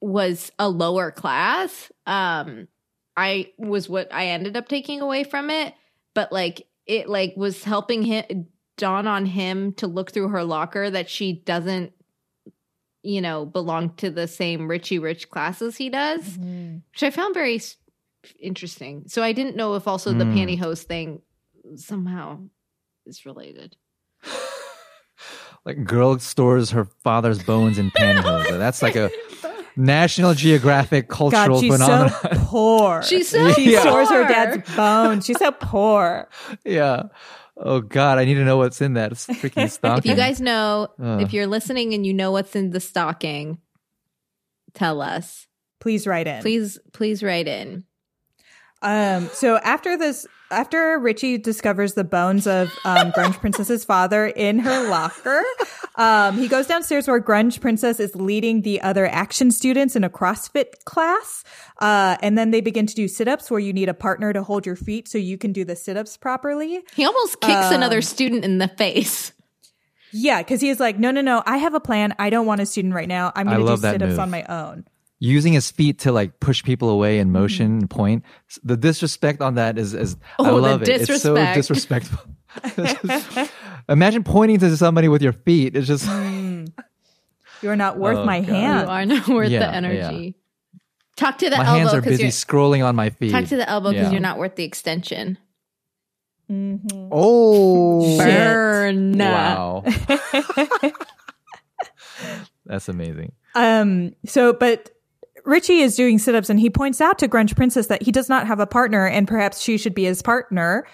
was a lower class. Um I was what I ended up taking away from it, but like it like was helping him dawn on him to look through her locker that she doesn't you know belong to the same Richie Rich classes he does, which I found very interesting. So I didn't know if also the Mm. pantyhose thing somehow is related. [LAUGHS] like girl stores her father's bones in pantyhose. [LAUGHS] That's like a National Geographic cultural God, she's phenomenon. so poor. She's so [LAUGHS] she Yeah. stores her dad's bones. She's so poor. yeah. Oh God, I need to know what's in that freaking stocking. If you guys know, Ugh. if you're listening and you know what's in the stocking, tell us. Please write in. Please, please write in. Um, so after this, after Richie discovers the bones of um, Grunge Princess's father in her locker, um, he goes downstairs where Grunge Princess is leading the other action students in a CrossFit class. Uh, and then they begin to do sit ups where you need a partner to hold your feet so you can do the sit ups properly. He almost kicks another Um, student in the face. Yeah, because he is like, no, no, no, I have a plan. I don't want a student right now. I'm going to do love sit ups on my own. Using his feet to like push people away in motion Mm-hmm. and point. The disrespect on that is, is I Oh, the love it. It's so disrespectful. [LAUGHS] Imagine pointing to somebody with your feet. It's just You're not [LAUGHS] worth Oh, my God. You are not worth Yeah, the energy. Talk to the my hands elbow are because busy you're scrolling on my feet. talk to the elbow because Yeah. you're not worth the extension. Mhm. Oh, [LAUGHS] Burn. wow, that's amazing. Um, so, but Richie is doing sit ups and he points out to Grunge Princess that he does not have a partner and perhaps she should be his partner.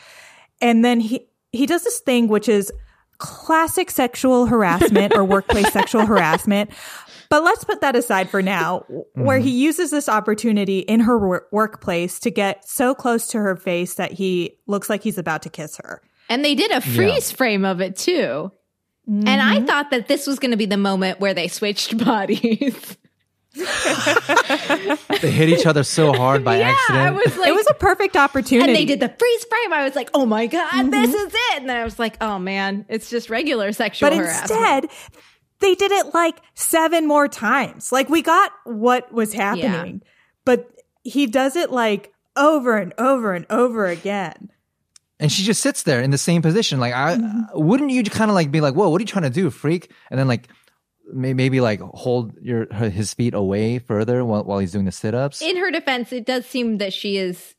And then he, he does this thing which is classic sexual harassment or workplace [LAUGHS] sexual harassment. But let's put that aside for now, where he uses this opportunity in her wor- workplace to get so close to her face that he looks like he's about to kiss her. And they did a freeze frame of it too. And I Mm-hmm. thought that this was going to be the moment where they switched [LAUGHS] bodies. They hit each other so hard by yeah, accident. I was like, it was a perfect opportunity. and they did the freeze frame. I was like, oh my God, Mm-hmm. this is it. And then I was like, oh man, it's just regular sexual but harassment. instead they did it like seven more times like we got what was happening but he does it like over and over and over again and she just sits there in the same position. Like, I Mm-hmm. wouldn't you kind of like be like, "Whoa, what are you trying to do, freak?" And then like may- maybe like hold your her, his feet away further while, while he's doing the sit ups. In her defense, it does seem that she is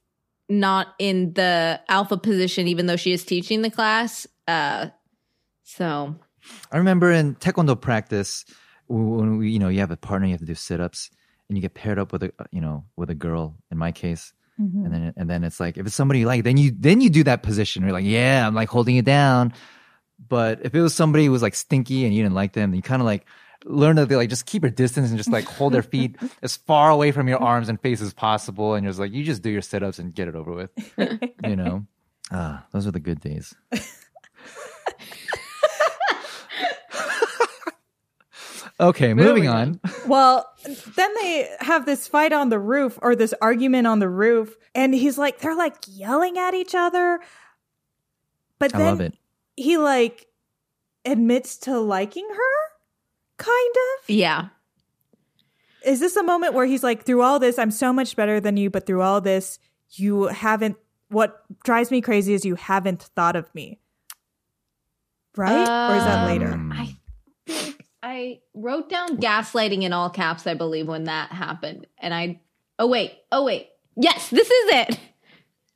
not in the alpha position, even though she is teaching the class. Uh, so I remember in taekwondo practice when we, you know, you have a partner, you have to do sit ups, and you get paired up with a, you know, with a girl. In my case, Mm-hmm. and then and then it's like if it's somebody you like, then you then you do that position. You're like, yeah, I'm like holding it down. But if it was somebody who was like stinky and you didn't like them, then you kind of like learn that they like just keep your distance and just like hold their feet [LAUGHS] as far away from your arms and face as possible. And you're just like, you just do your sit ups and get it over with. you know, [LAUGHS] ah, those are the good days. [LAUGHS] okay, moving, Moving on. well then they have this fight on the roof or this argument on the roof and he's like they're like yelling at each other but I then love it. He like admits to liking her kind of yeah, is this a moment where he's like, through all this, I'm so much better than you, but through all this, you haven't, what drives me crazy is you haven't thought of me. Right? or is that later? Um, I think I wrote down gaslighting in all caps. I believe when that happened, and I Oh wait. Oh wait. Yes, this is it.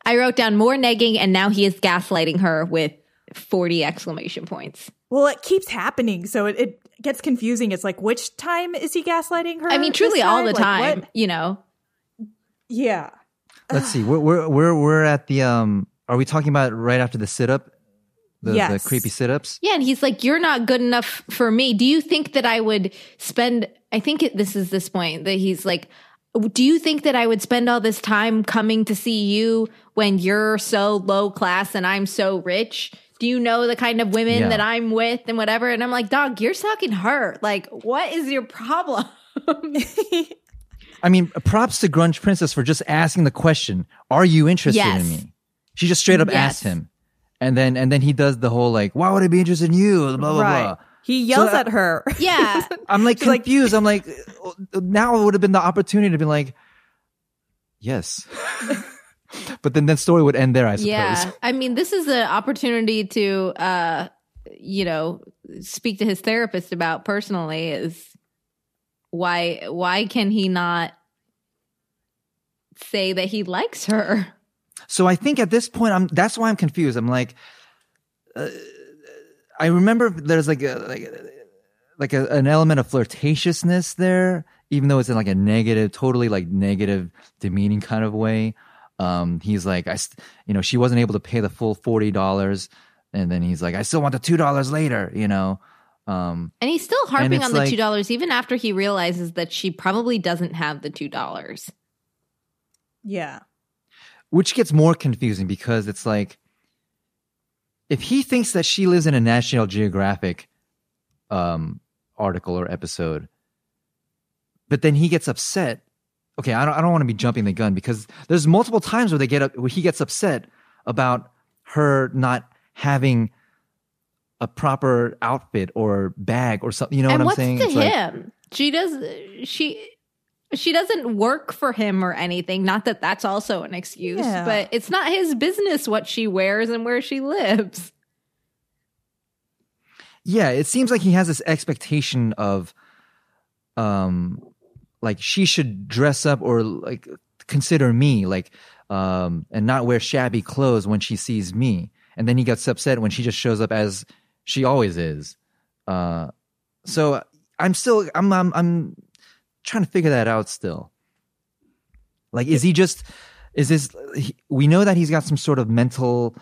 I wrote down more negging and now he is gaslighting her with 40 exclamation points. Well, it keeps happening, so it, it gets confusing. It's like, which time is he gaslighting her? I mean, truly all the Like, time, what? you know. Yeah. Let's see. We're we're we're we're at the um. Are we talking about right after the sit up? The, Yes. the creepy sit ups. Yeah, and he's like, "You're not good enough for me. Do you think that I would spend? I think it, this is this point that he's like, do you think that I would spend all this time coming to see you when you're so low class and I'm so rich? Do you know the kind of women Yeah. that I'm with and whatever?" And I'm like, "Dog, you're sucking her. Like, what is your problem?" [LAUGHS] I mean, props to Grunge Princess for just asking the question, "Are you interested Yes. in me?" She just straight up Yes. asked him, and then and then he does the whole like, "Why would I be interested in you?" Blah blah right. blah. He yells So, at her. yeah, [LAUGHS] [LAUGHS] I'm like She's like- confused. I'm like, now it would have been the opportunity to be like, yes. But then that story would end there, I suppose. yeah. I mean, this is an opportunity to, uh, you know, speak to his therapist about personally is why why can he not say that he likes her? So I think at this point, I'm. That's why I'm confused. I'm like, uh, I remember there's like a like, like a, an element of flirtatiousness there, even though it's in like a negative, totally like negative, demeaning kind of way. Um, he's like, I, st- you know, she wasn't able to pay the full forty dollars, and then he's like, I still want the two dollars later, you know. Um, And he's still harping on the like- two dollars even after he realizes that she probably doesn't have the two dollars. yeah. which gets more confusing because it's like if he thinks that she lives in a National Geographic um, article or episode, but then he gets upset. Okay, I don't, I don't want to be jumping the gun because there's multiple times where they get up, where he gets upset about her not having a proper outfit or bag or something. You know and what I'm saying? what's saying? to It's like- him? she does she she doesn't work for him or anything. Not that that's also an excuse, Yeah. but it's not his business what she wears and where she lives. yeah it seems like he has this expectation of um like she should dress up or like consider me like um and not wear shabby clothes when she sees me. And then he gets upset when she just shows up as she always is. Uh so i'm still i'm i'm, I'm trying to figure that out still. Like is he just is this he, we know that he's got some sort of mental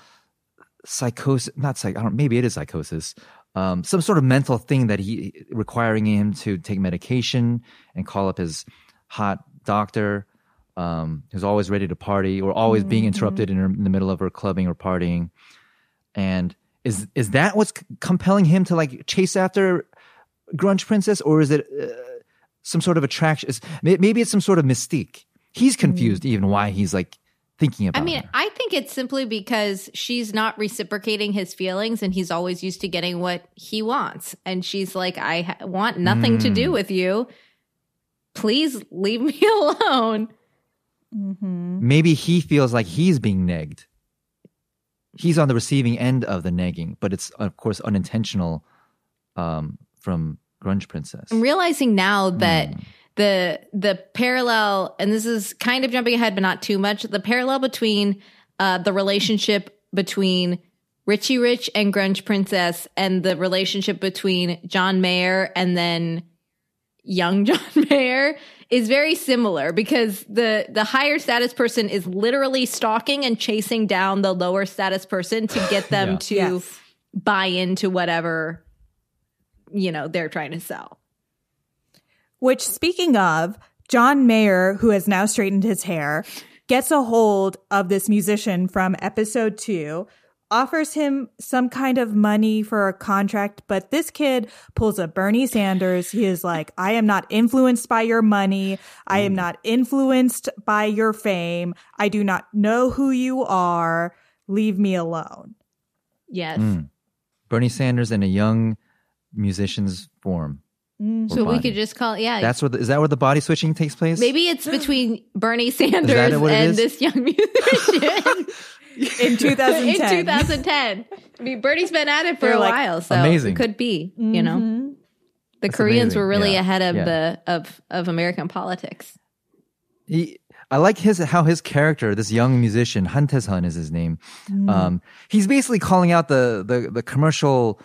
psychosis not psych I don't maybe it is psychosis um, some sort of mental thing that he requiring him to take medication and call up his hot doctor um, who's always ready to party or always being interrupted in, her, in the middle of her clubbing or partying. And is is that what's c- compelling him to like chase after grunge princess? Or is it uh, some sort of attraction? Is, maybe it's some sort of mystique. He's confused even why he's like thinking about I mean, her. I think it's simply because she's not reciprocating his feelings and he's always used to getting what he wants. And she's like, I ha- want nothing to Mm. do with you. Please leave me [LAUGHS] alone. maybe he feels like he's being negged. He's on the receiving end of the nagging, but it's of course unintentional um, from Grunge Princess. I'm realizing now that Hmm. The the parallel, and this is kind of jumping ahead, but not too much. The parallel between uh, the relationship between Richie Rich and Grunge Princess, and the relationship between John Mayer and then young [LAUGHS] John Mayer is very similar because the the higher status person is literally stalking and chasing down the lower status person to get [LAUGHS] them Yeah. to Yes. buy into whatever you know they're trying to sell. Which, speaking of, John Mayer, who has now straightened his hair, gets a hold of this musician from episode two, offers him some kind of money for a contract, but this kid pulls a Bernie Sanders. He is like, I am not influenced by your money. I am not influenced by your fame. I do not know who you are. Leave me alone. Yes. Mm. Bernie Sanders in a young musician's form. Or So we could just call yeah. That's where the, is that where the body switching takes place? maybe it's between Bernie Sanders and this young musician [LAUGHS] In 2010. [LAUGHS] in 2010. I mean, Bernie's been at it for They're a like, while, so amazing. it could be. You know, Mhm. the That's Koreans amazing. were really Yeah. ahead of Yeah. the of of American politics. He, I like his how his character, this young musician, Han Tae-sun is his name. Um, he's basically calling out the the, the commercial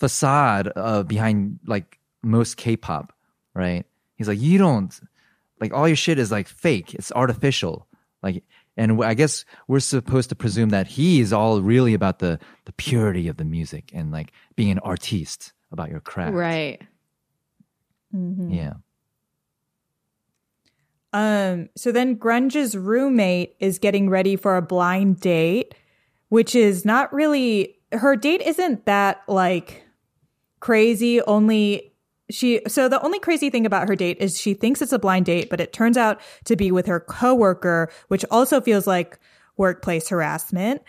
facade uh, behind like most K-pop, right? He's like, you don't like all your shit is like fake. It's artificial. Like, and I guess we're supposed to presume that he is all really about the the purity of the music and like being an artiste about your craft. Right. Yeah. Um, so then Grunge's roommate is getting ready for a blind date, which is not really her date isn't that like crazy, only she so the only crazy thing about her date is she thinks it's a blind date, but it turns out to be with her coworker, which also feels like workplace harassment.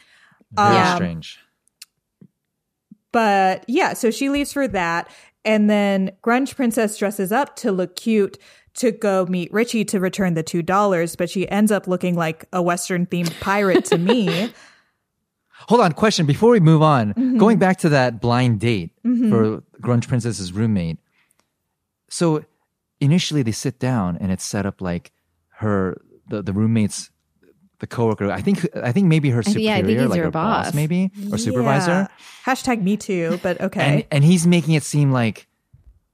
Very Um, strange. But yeah, so she leaves for that. And then Grunge Princess dresses up to look cute to go meet Richie to return the $2, but she ends up looking like a Western themed pirate to me. [LAUGHS] Hold on, question before we move on. Mm-hmm. Going back to that blind date for Grunge Princess's roommate. So initially they sit down and it's set up like her the, the roommate's the coworker. I think I think maybe her think- superior, yeah, I think he's like her her boss, boss. maybe or supervisor. Yeah. Hashtag me too, but okay. And and he's making it seem like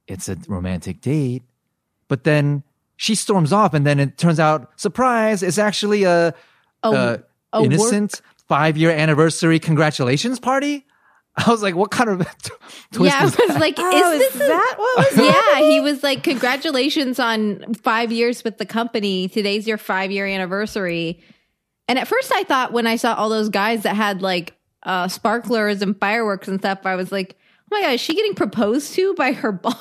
it's a romantic date. But then she storms off and then it turns out surprise, it's actually a, A- a a work- innocent 5-year anniversary congratulations party. I was like, what kind of [LAUGHS] twist yeah, I was that? like, oh, is is this a- that what was yeah, he was like, congratulations on five years with the company. Today's your five year anniversary. And at first, I thought when I saw all those guys that had like uh, sparklers and fireworks and stuff, I was like, oh my God, is she getting proposed to by her [LAUGHS] boss?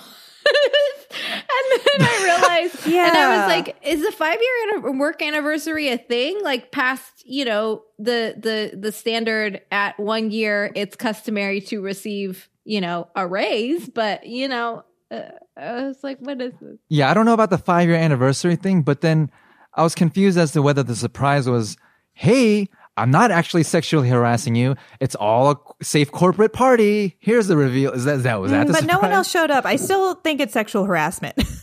and then I realized, yeah. and I was like, is the five year work anniversary a thing? Like past, you know, the the the standard at one year, it's customary to receive, you know, a raise, but you know, uh, I was like, what is this? Yeah, I don't know about the 5-year anniversary thing, but then I was confused as to whether the surprise was, "Hey, I'm not actually sexually harassing you. It's all a safe corporate party. Here's the reveal." Is that, is that was that the but no one else showed up. I still think it's sexual harassment. [LAUGHS]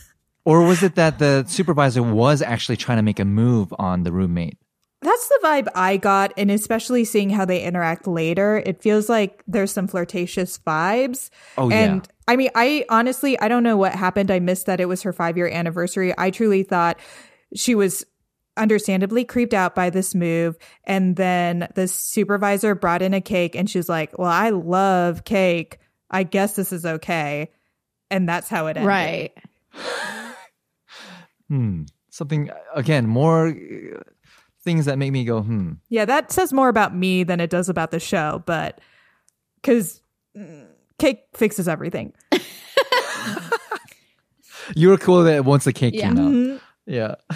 Or was it that the supervisor was actually trying to make a move on the roommate? That's the vibe I got, and especially seeing how they interact later, it feels like there's some flirtatious vibes. Oh, yeah. and I mean, I honestly, I don't know what happened. I missed that it was her five year anniversary. I truly thought she was understandably creeped out by this move. And then the supervisor brought in a cake, and she's like, "Well, I love cake. I guess this is okay." And that's how it ended. Right. Hmm. Something again, more uh, things that make me go, hmm. Yeah, that says more about me than it does about the show, but because cake fixes everything. [LAUGHS] You were cool that once the cake Yeah. came out. Mm-hmm. Yeah. [LAUGHS]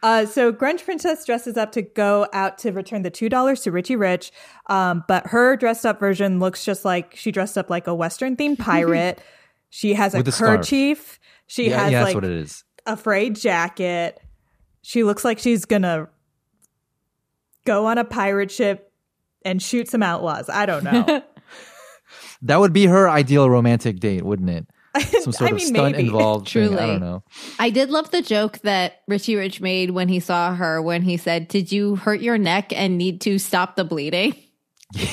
Uh, so Grunge Princess dresses up to go out to return the two dollars to Richie Rich, um, but her dressed up version looks just like she dressed up like a Western themed [LAUGHS] pirate. she has a With a scarf. kerchief. She yeah, has yeah, that's like what it is. a frayed jacket. She looks like she's gonna go on a pirate ship and shoot some outlaws. I don't know. [LAUGHS] That would be her ideal romantic date, wouldn't it? [LAUGHS] Some sort I of stunt maybe. involved. thing. I don't know. I did love the joke that Richie Rich made when he saw her when he said, Did you hurt your neck and need to stop the bleeding? [LAUGHS]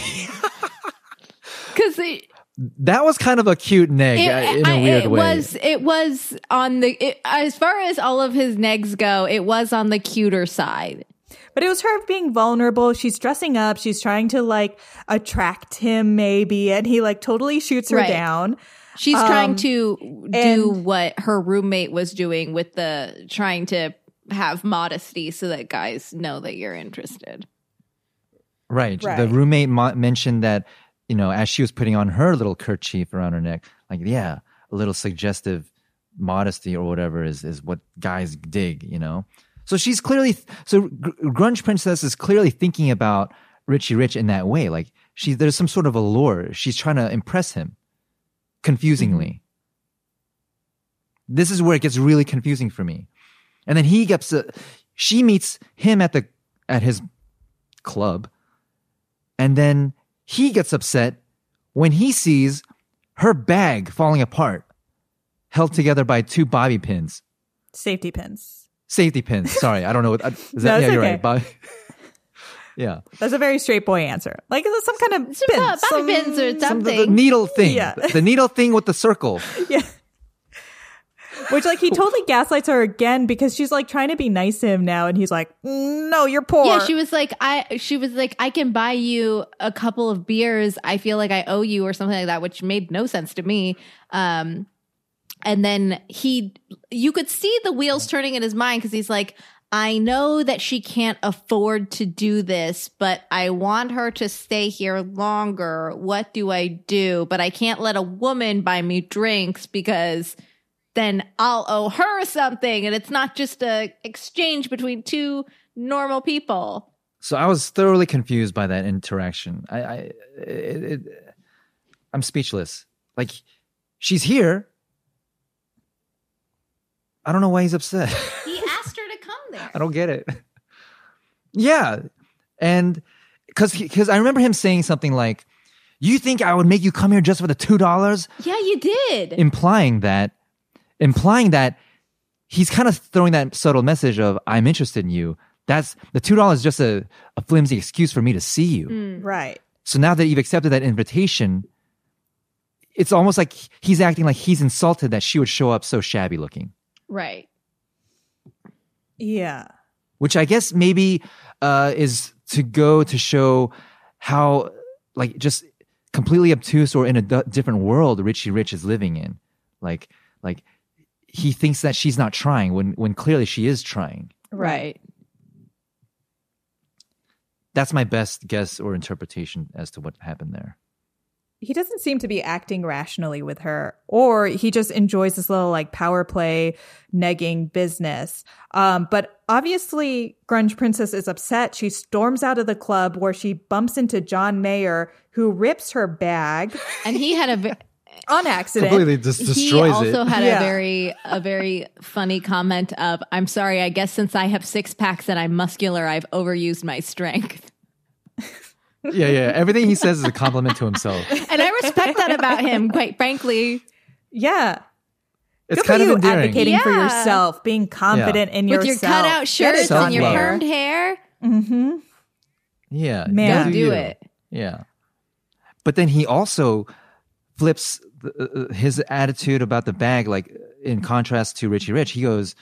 Because it, That was kind of a cute neg it, uh, in a I- weird it way. was it was on the it, as far as all of his negs go, it was on the cuter side. But it was her being vulnerable. She's dressing up. She's trying to like attract him, maybe, and he like totally shoots her Right. down. She's Um, trying to do and- what her roommate was doing with the trying to have modesty so that guys know that you're interested. Right. The roommate mo- mentioned that, you know, as she was putting on her little kerchief around her neck, like, yeah, a little suggestive modesty or whatever is, is what guys dig, you know? So she's clearly, so Grunge Princess is clearly thinking about Richie Rich in that way. Like, she, there's some sort of allure. She's trying to impress him confusingly. This is where it gets really confusing for me. And then he gets, uh, she meets him at the, at his club. And then he gets upset when he sees her bag falling apart, held together by two bobby pins. Safety pins. Safety pins. Sorry, I don't know what. uh, Is that, [LAUGHS] No, yeah, you're okay. right. But [LAUGHS] yeah, That's a very straight boy answer. Like it's some kind of Some pin, bobby some- pins or Some- the, something. the needle thing. Yeah. The needle thing with the circle. [LAUGHS] Yeah. Which like he totally gaslights her again because she's like trying to be nice to him now, and he's like, "No, you're poor." Yeah, she was like, I. She was like, I can buy you a couple of beers. I feel like I owe you, or something like that, which made no sense to me. Um, and then he, you could see the wheels turning in his mind because he's like, I know that she can't afford to do this, but I want her to stay here longer. What do I do? But I can't let a woman buy me drinks because then I'll owe her something, and it's not just a exchange between two normal people. So I was thoroughly confused by that interaction. I, I it, it, I'm speechless. Like she's here. I don't know why he's upset. He [LAUGHS] asked her to come there. I don't get it. Yeah, and because because I remember him saying something like, "You think I would make you come here just for the two dollars?" Yeah, you did. Implying that, implying that he's kind of throwing that subtle message of "I'm interested in you." That's the two dollars is just a, a flimsy excuse for me to see you. right. So now that you've accepted that invitation, it's almost like he's acting like he's insulted that she would show up so shabby looking. right. Yeah. which I guess maybe uh, is to go to show how, like, just completely obtuse or in a d- different world Richie Rich is living in. Like, like he thinks that she's not trying when when clearly she is trying. Right. That's my best guess or interpretation as to what happened there. He doesn't seem to be acting rationally with her, or he just enjoys this little like power play, negging business. Um, but obviously, Grunge Princess is upset. She storms out of the club where she bumps into John Mayer, who rips her bag And he had a ve- on accident. Completely just he destroys also it. had Yeah. a very a very funny comment of I'm sorry, I guess since I have six packs and I'm muscular, I've overused my strength. [LAUGHS] yeah, yeah. Everything he says is a compliment to himself. [LAUGHS] And I respect that about him, quite frankly. Yeah. It's Good kind for of you endearing. advocating for yourself, being confident in yourself. With your cutout shirts and your John Mayer. permed hair. Mm-hmm. Yeah, Man. you Go do you. it. Yeah. But then he also flips the, uh, uh, his attitude about the bag, like in contrast to Richie Rich. He goes,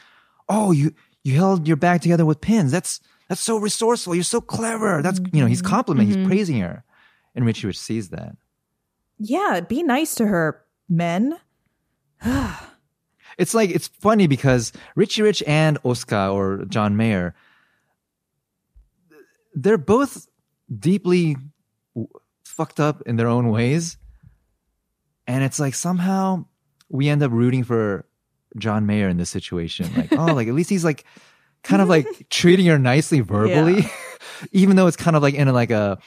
"Oh, you you held your bag together with pins. That's that's so resourceful. You're so clever. That's you know he's mm-hmm. complimenting, he's mm-hmm. praising her." And Richie Rich sees that. Yeah, be nice to her, men. [SIGHS] It's like it's funny because Richie Rich and Oska or John Mayer, they're both deeply fucked up in their own ways, and it's like somehow we end up rooting for John Mayer in this situation. Like, oh, like at least he's like kind of like [LAUGHS] treating her nicely verbally, [LAUGHS] even though it's kind of like in a, like a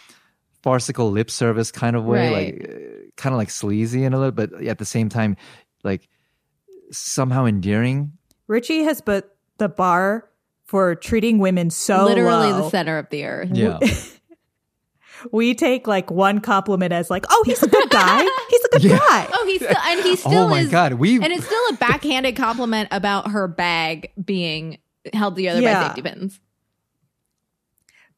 farcical lip service kind of way, Right. like uh, kind of like sleazy in a little, but at the same time, like somehow endearing. Richie has put the bar for treating women so Literally low. the center of the earth. Yeah. [LAUGHS] we take like one compliment as like, oh, he's a good guy. [LAUGHS] He's a good Yeah. guy. Oh, he's still and he [LAUGHS] still oh my is god, we and it's still a backhanded compliment about her bag being held together Yeah. by safety pins.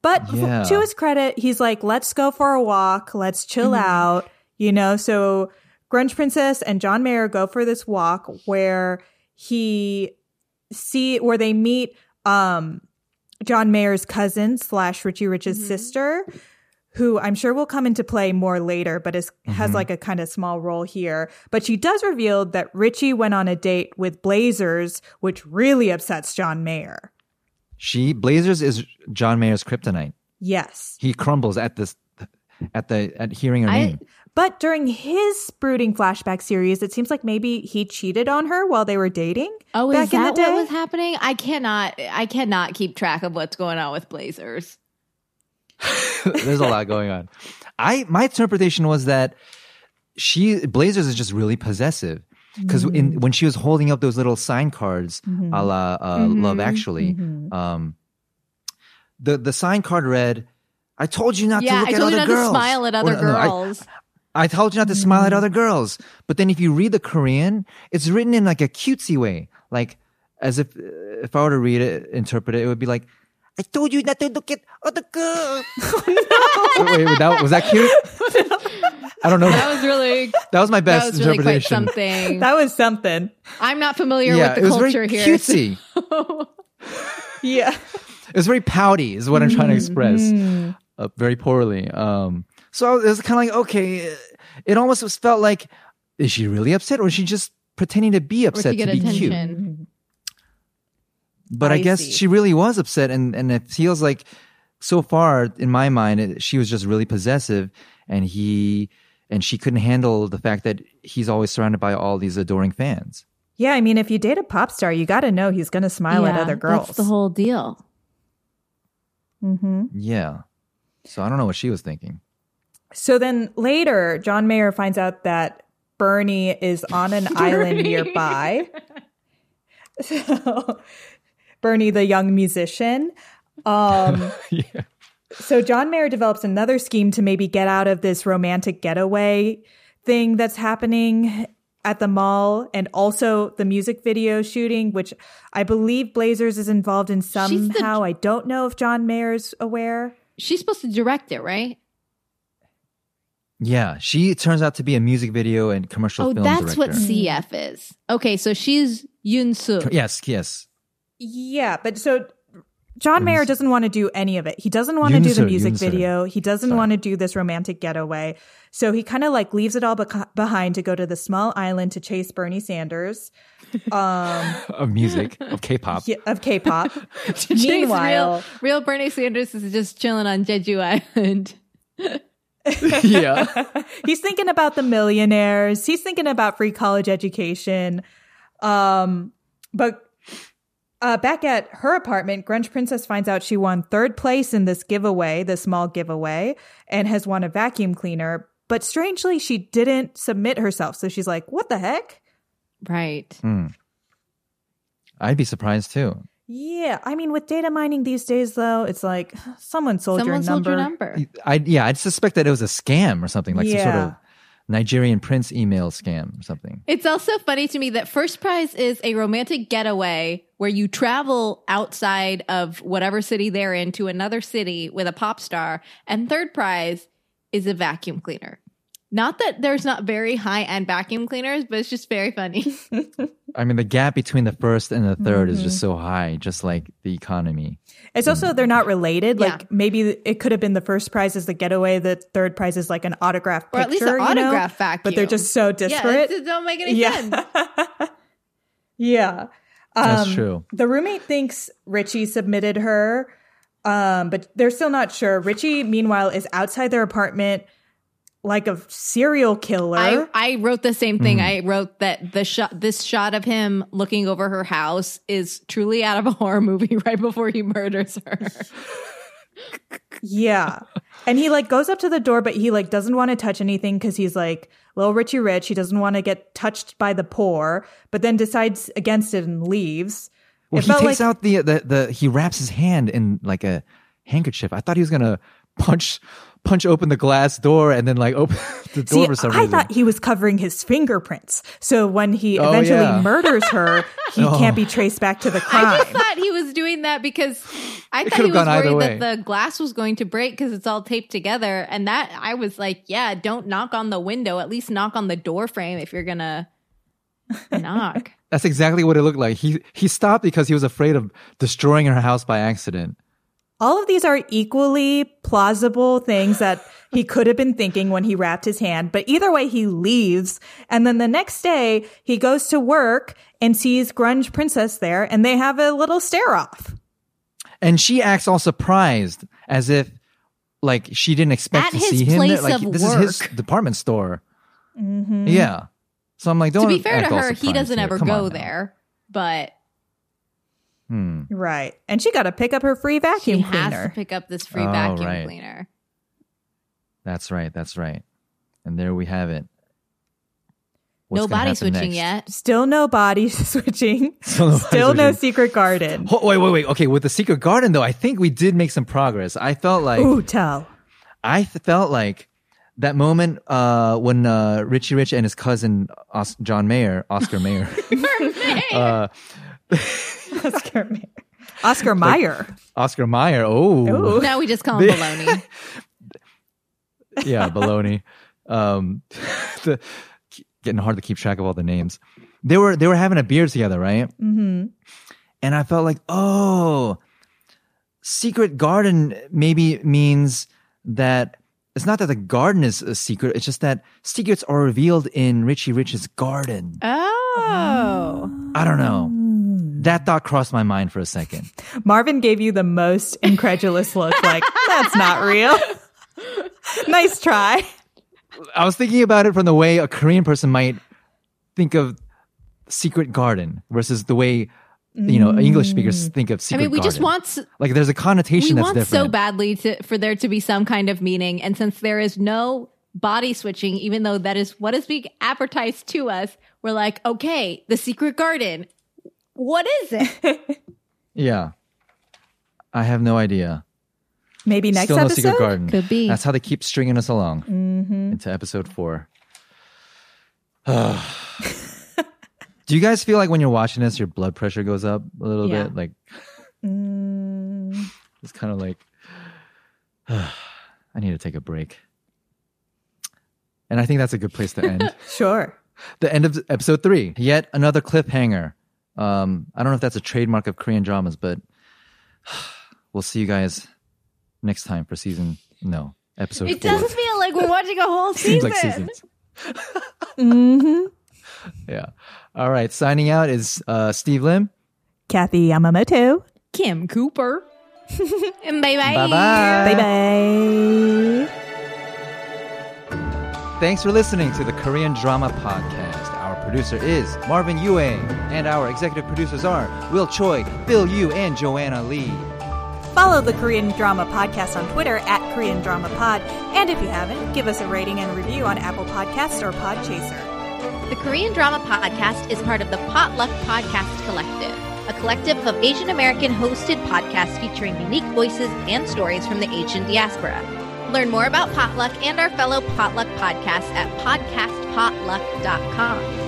But f- Yeah. to his credit, he's like, let's go for a walk. Let's chill Mm-hmm. out. You know, so Grunge Princess and John Mayer go for this walk where he see where they meet um John Mayer's cousin slash Richie Rich's Mm-hmm. sister, who I'm sure will come into play more later, but is Mm-hmm. has like a kind of small role here. But she does reveal that Richie went on a date with Blazers, which really upsets John Mayer. she Blazers is John Mayer's kryptonite. Yes. He crumbles at this at the at hearing her I- name. But during his brooding flashback series, it seems like maybe he cheated on her while they were dating. Oh, back is in the that day. what was happening? I cannot I cannot keep track of what's going on with Blazers. [LAUGHS] There's a lot going on. I my interpretation was that she Blazers is just really possessive because in mm-hmm. when she was holding up those little sign cards, mm-hmm. a la uh, Love mm-hmm. Actually, um, the the sign card read, "I told you not to look I at told other you not girls." to smile at Or, other no, I- girls. I told you not to smile at other girls. But then if you read the Korean, it's written in like a cutesy way. Like as if if I were to read it, interpret it, it would be like, "I told you not to look at other girls." [LAUGHS] wait, wait, that, was that cute? [LAUGHS] I don't know. That was really That was my that best was really quite interpretation. something. That was something. I'm not familiar yeah, with the it was culture very here. cutesy. [LAUGHS] Yeah. It was very pouty, is what I'm trying to express. Mm-hmm. Uh, very poorly. Um, so it was kind of like, okay, it almost felt like, is she really upset or is she just pretending to be upset to get be cute? Attention. But I, I guess see. she really was upset, and and it feels like so far in my mind, it, she was just really possessive, and he and she couldn't handle the fact that he's always surrounded by all these adoring fans. Yeah, I mean, if you date a pop star, you got to know he's going to smile at other girls. That's the whole deal. Mm-hmm. Yeah. So I don't know what she was thinking. So then later, John Mayer finds out that Bernie is on an [LAUGHS] island nearby. [LAUGHS] [LAUGHS] So, Bernie, the young musician. Um, [LAUGHS] yeah. so John Mayer develops another scheme to maybe get out of this romantic getaway thing that's happening at the mall and also the music video shooting, which I believe Blazers is involved in She's the- somehow. I don't know if John Mayer's aware. She's supposed to direct it, right? Yeah. She turns out to be a music video and commercial Oh, film that's what director. CF is. Okay, so she's Yun Soo. Yes, yes. Yeah, but so John Mayer doesn't want to do any of it. He doesn't want to do the music Yunsu. video. He doesn't want to do this romantic getaway. So he kind of like leaves it all beca- behind to go to the small island to chase Bernie Sanders um, [LAUGHS] Of music, of K-pop. [LAUGHS] yeah, of K-pop. [LAUGHS] Meanwhile, real, real Bernie Sanders is just chilling on Jeju Island. yeah. he's thinking about the millionaires. He's thinking about free college education. Um, but uh, back at her apartment, Grunge Princess finds out she won third place in this giveaway, the small giveaway, and has won a vacuum cleaner. But strangely, she didn't submit herself. So she's like, what the heck? Right. Hmm. I'd be surprised too. Yeah. I mean, with data mining these days, though, it's like [SIGHS] someone sold Someone your sold number. your number. I yeah, I'd suspect that it was a scam or something, like some sort of Nigerian prince email scam or something. It's also funny to me that first prize is a romantic getaway where you travel outside of whatever city they're in to another city with a pop star, and third prize is a vacuum cleaner. Not that there's not very high end vacuum cleaners, but it's just very funny. [LAUGHS] I mean, the gap between the first and the 3rd is Mm-hmm. just so high, just like the economy. It's also they're not related. Yeah. Like maybe it could have been the first prize is the getaway, the third prize is like an autograph Or at least an you know? autograph vacuum. But they're just so yeah, disparate. it don't make any Yeah. sense. [LAUGHS] yeah. That's Um, true. The roommate thinks Richie submitted her, um, but they're still not sure. Richie, meanwhile, is outside their apartment like a serial killer. I, I wrote the same thing. Hmm. I wrote that the shot, this shot of him looking over her house is truly out of a horror movie [LAUGHS] right before he murders her. [LAUGHS] Yeah. And he like goes up to the door, but he like doesn't want to touch anything because he's like little Richie Rich. He doesn't want to get touched by the poor, but then decides against it and leaves. Well, it he takes like out the, the the he wraps his hand in like a handkerchief. I thought he was gonna punch punch open the glass door and then like open [LAUGHS] the door See, for some I reason. thought he was covering his fingerprints. So when he Oh, eventually yeah. murders her, [LAUGHS] he Oh. can't be oh. traced back to the crime. I just thought he was doing that because I It thought he was worried that the glass was going to break because it's all taped together. And that I was like, yeah, don't knock on the window. At least knock on the door frame if you're gonna [LAUGHS] knock. That's exactly what it looked like. He he stopped because he was afraid of destroying her house by accident. All of these are equally plausible things that [LAUGHS] he could have been thinking when he wrapped his hand. But either way, he leaves. And then the next day, he goes to work and sees Grunge Princess there, and they have a little stare off. And she acts all surprised as if like she didn't expect At to his see him. place there. Like of this is his department store. Mm-hmm. Yeah. So I'm like, don't to be fair act to her, he doesn't here. ever Come go on now. there, but Hmm. Right. And she got to pick up her free vacuum she vacuum has to pick up this free Oh, vacuum right. cleaner. That's right. That's right. And there we have it. What's no body switching next? yet. Still no body [LAUGHS] switching. [LAUGHS] Still no Still no switching. secret garden. Ho- Wait, wait, wait. Okay, with the secret garden though, I think we did make some progress. I felt like Ooh, tell. I th- felt like that moment uh, when uh, Richie Rich and his cousin Os- John Mayer, Oscar Mayer, [LAUGHS] uh, [LAUGHS] Oscar Mayer. Oscar Mayer. Oscar Mayer. Oh, Now we just call him baloney. yeah, baloney. Um, [LAUGHS] the, getting hard to keep track of all the names. They were they were having a beer together, right? hmm And I felt like, oh, secret garden maybe means that it's not that the garden is a secret. It's just that secrets are revealed in Richie Rich's garden. Oh. I don't know. That thought crossed my mind for a second. Marvin gave you the most incredulous look, like, that's not real. nice try. I was thinking about it from the way a Korean person might think of secret garden versus the way you know English speakers mm. think of secret. Garden. I mean, we just want like there's a connotation we that's want different. so badly to, for there to be some kind of meaning, and since there is no body switching, even though that is what is being advertised to us, we're like, okay, the secret garden. What is it? [LAUGHS] Yeah, I have no idea. Maybe next Still no episode. secret garden. Could be. That's how they keep stringing us along Mm-hmm. into episode four. [SIGHS] Do you guys feel like when you're watching this, your blood pressure goes up a little Yeah. bit? Like Mm, it's kind of like [SIGHS] I need to take a break. And I think that's a good place to end. [LAUGHS] sure. the end of episode three. Yet another cliffhanger. Um, I don't know if that's a trademark of Korean dramas, but [SIGHS] we'll see you guys next time for season no episode. it four. does feel like we're watching a whole [LAUGHS] Seems season. like seasons. [LAUGHS] hmm Yeah. All right. Signing out is uh, Steve Lim. Kathy Yamamoto. Kim Cooper. [LAUGHS] and bye bye. Bye bye. Bye bye. Thanks for listening to the Korean Drama Podcast. Our producer is Marvin Yue, and our executive producers are Will Choi, Bill Yu, and Joanna Lee. Follow the Korean Drama Podcast on Twitter at Korean Drama Pod. And if you haven't, give us a rating and review on Apple Podcasts or Podchaser. The Korean Drama Podcast is part of the Potluck Podcast Collective, a collective of Asian American hosted podcasts featuring unique voices and stories from the Asian diaspora. Learn more about Potluck and our fellow Potluck podcasts at podcastpotluck.com.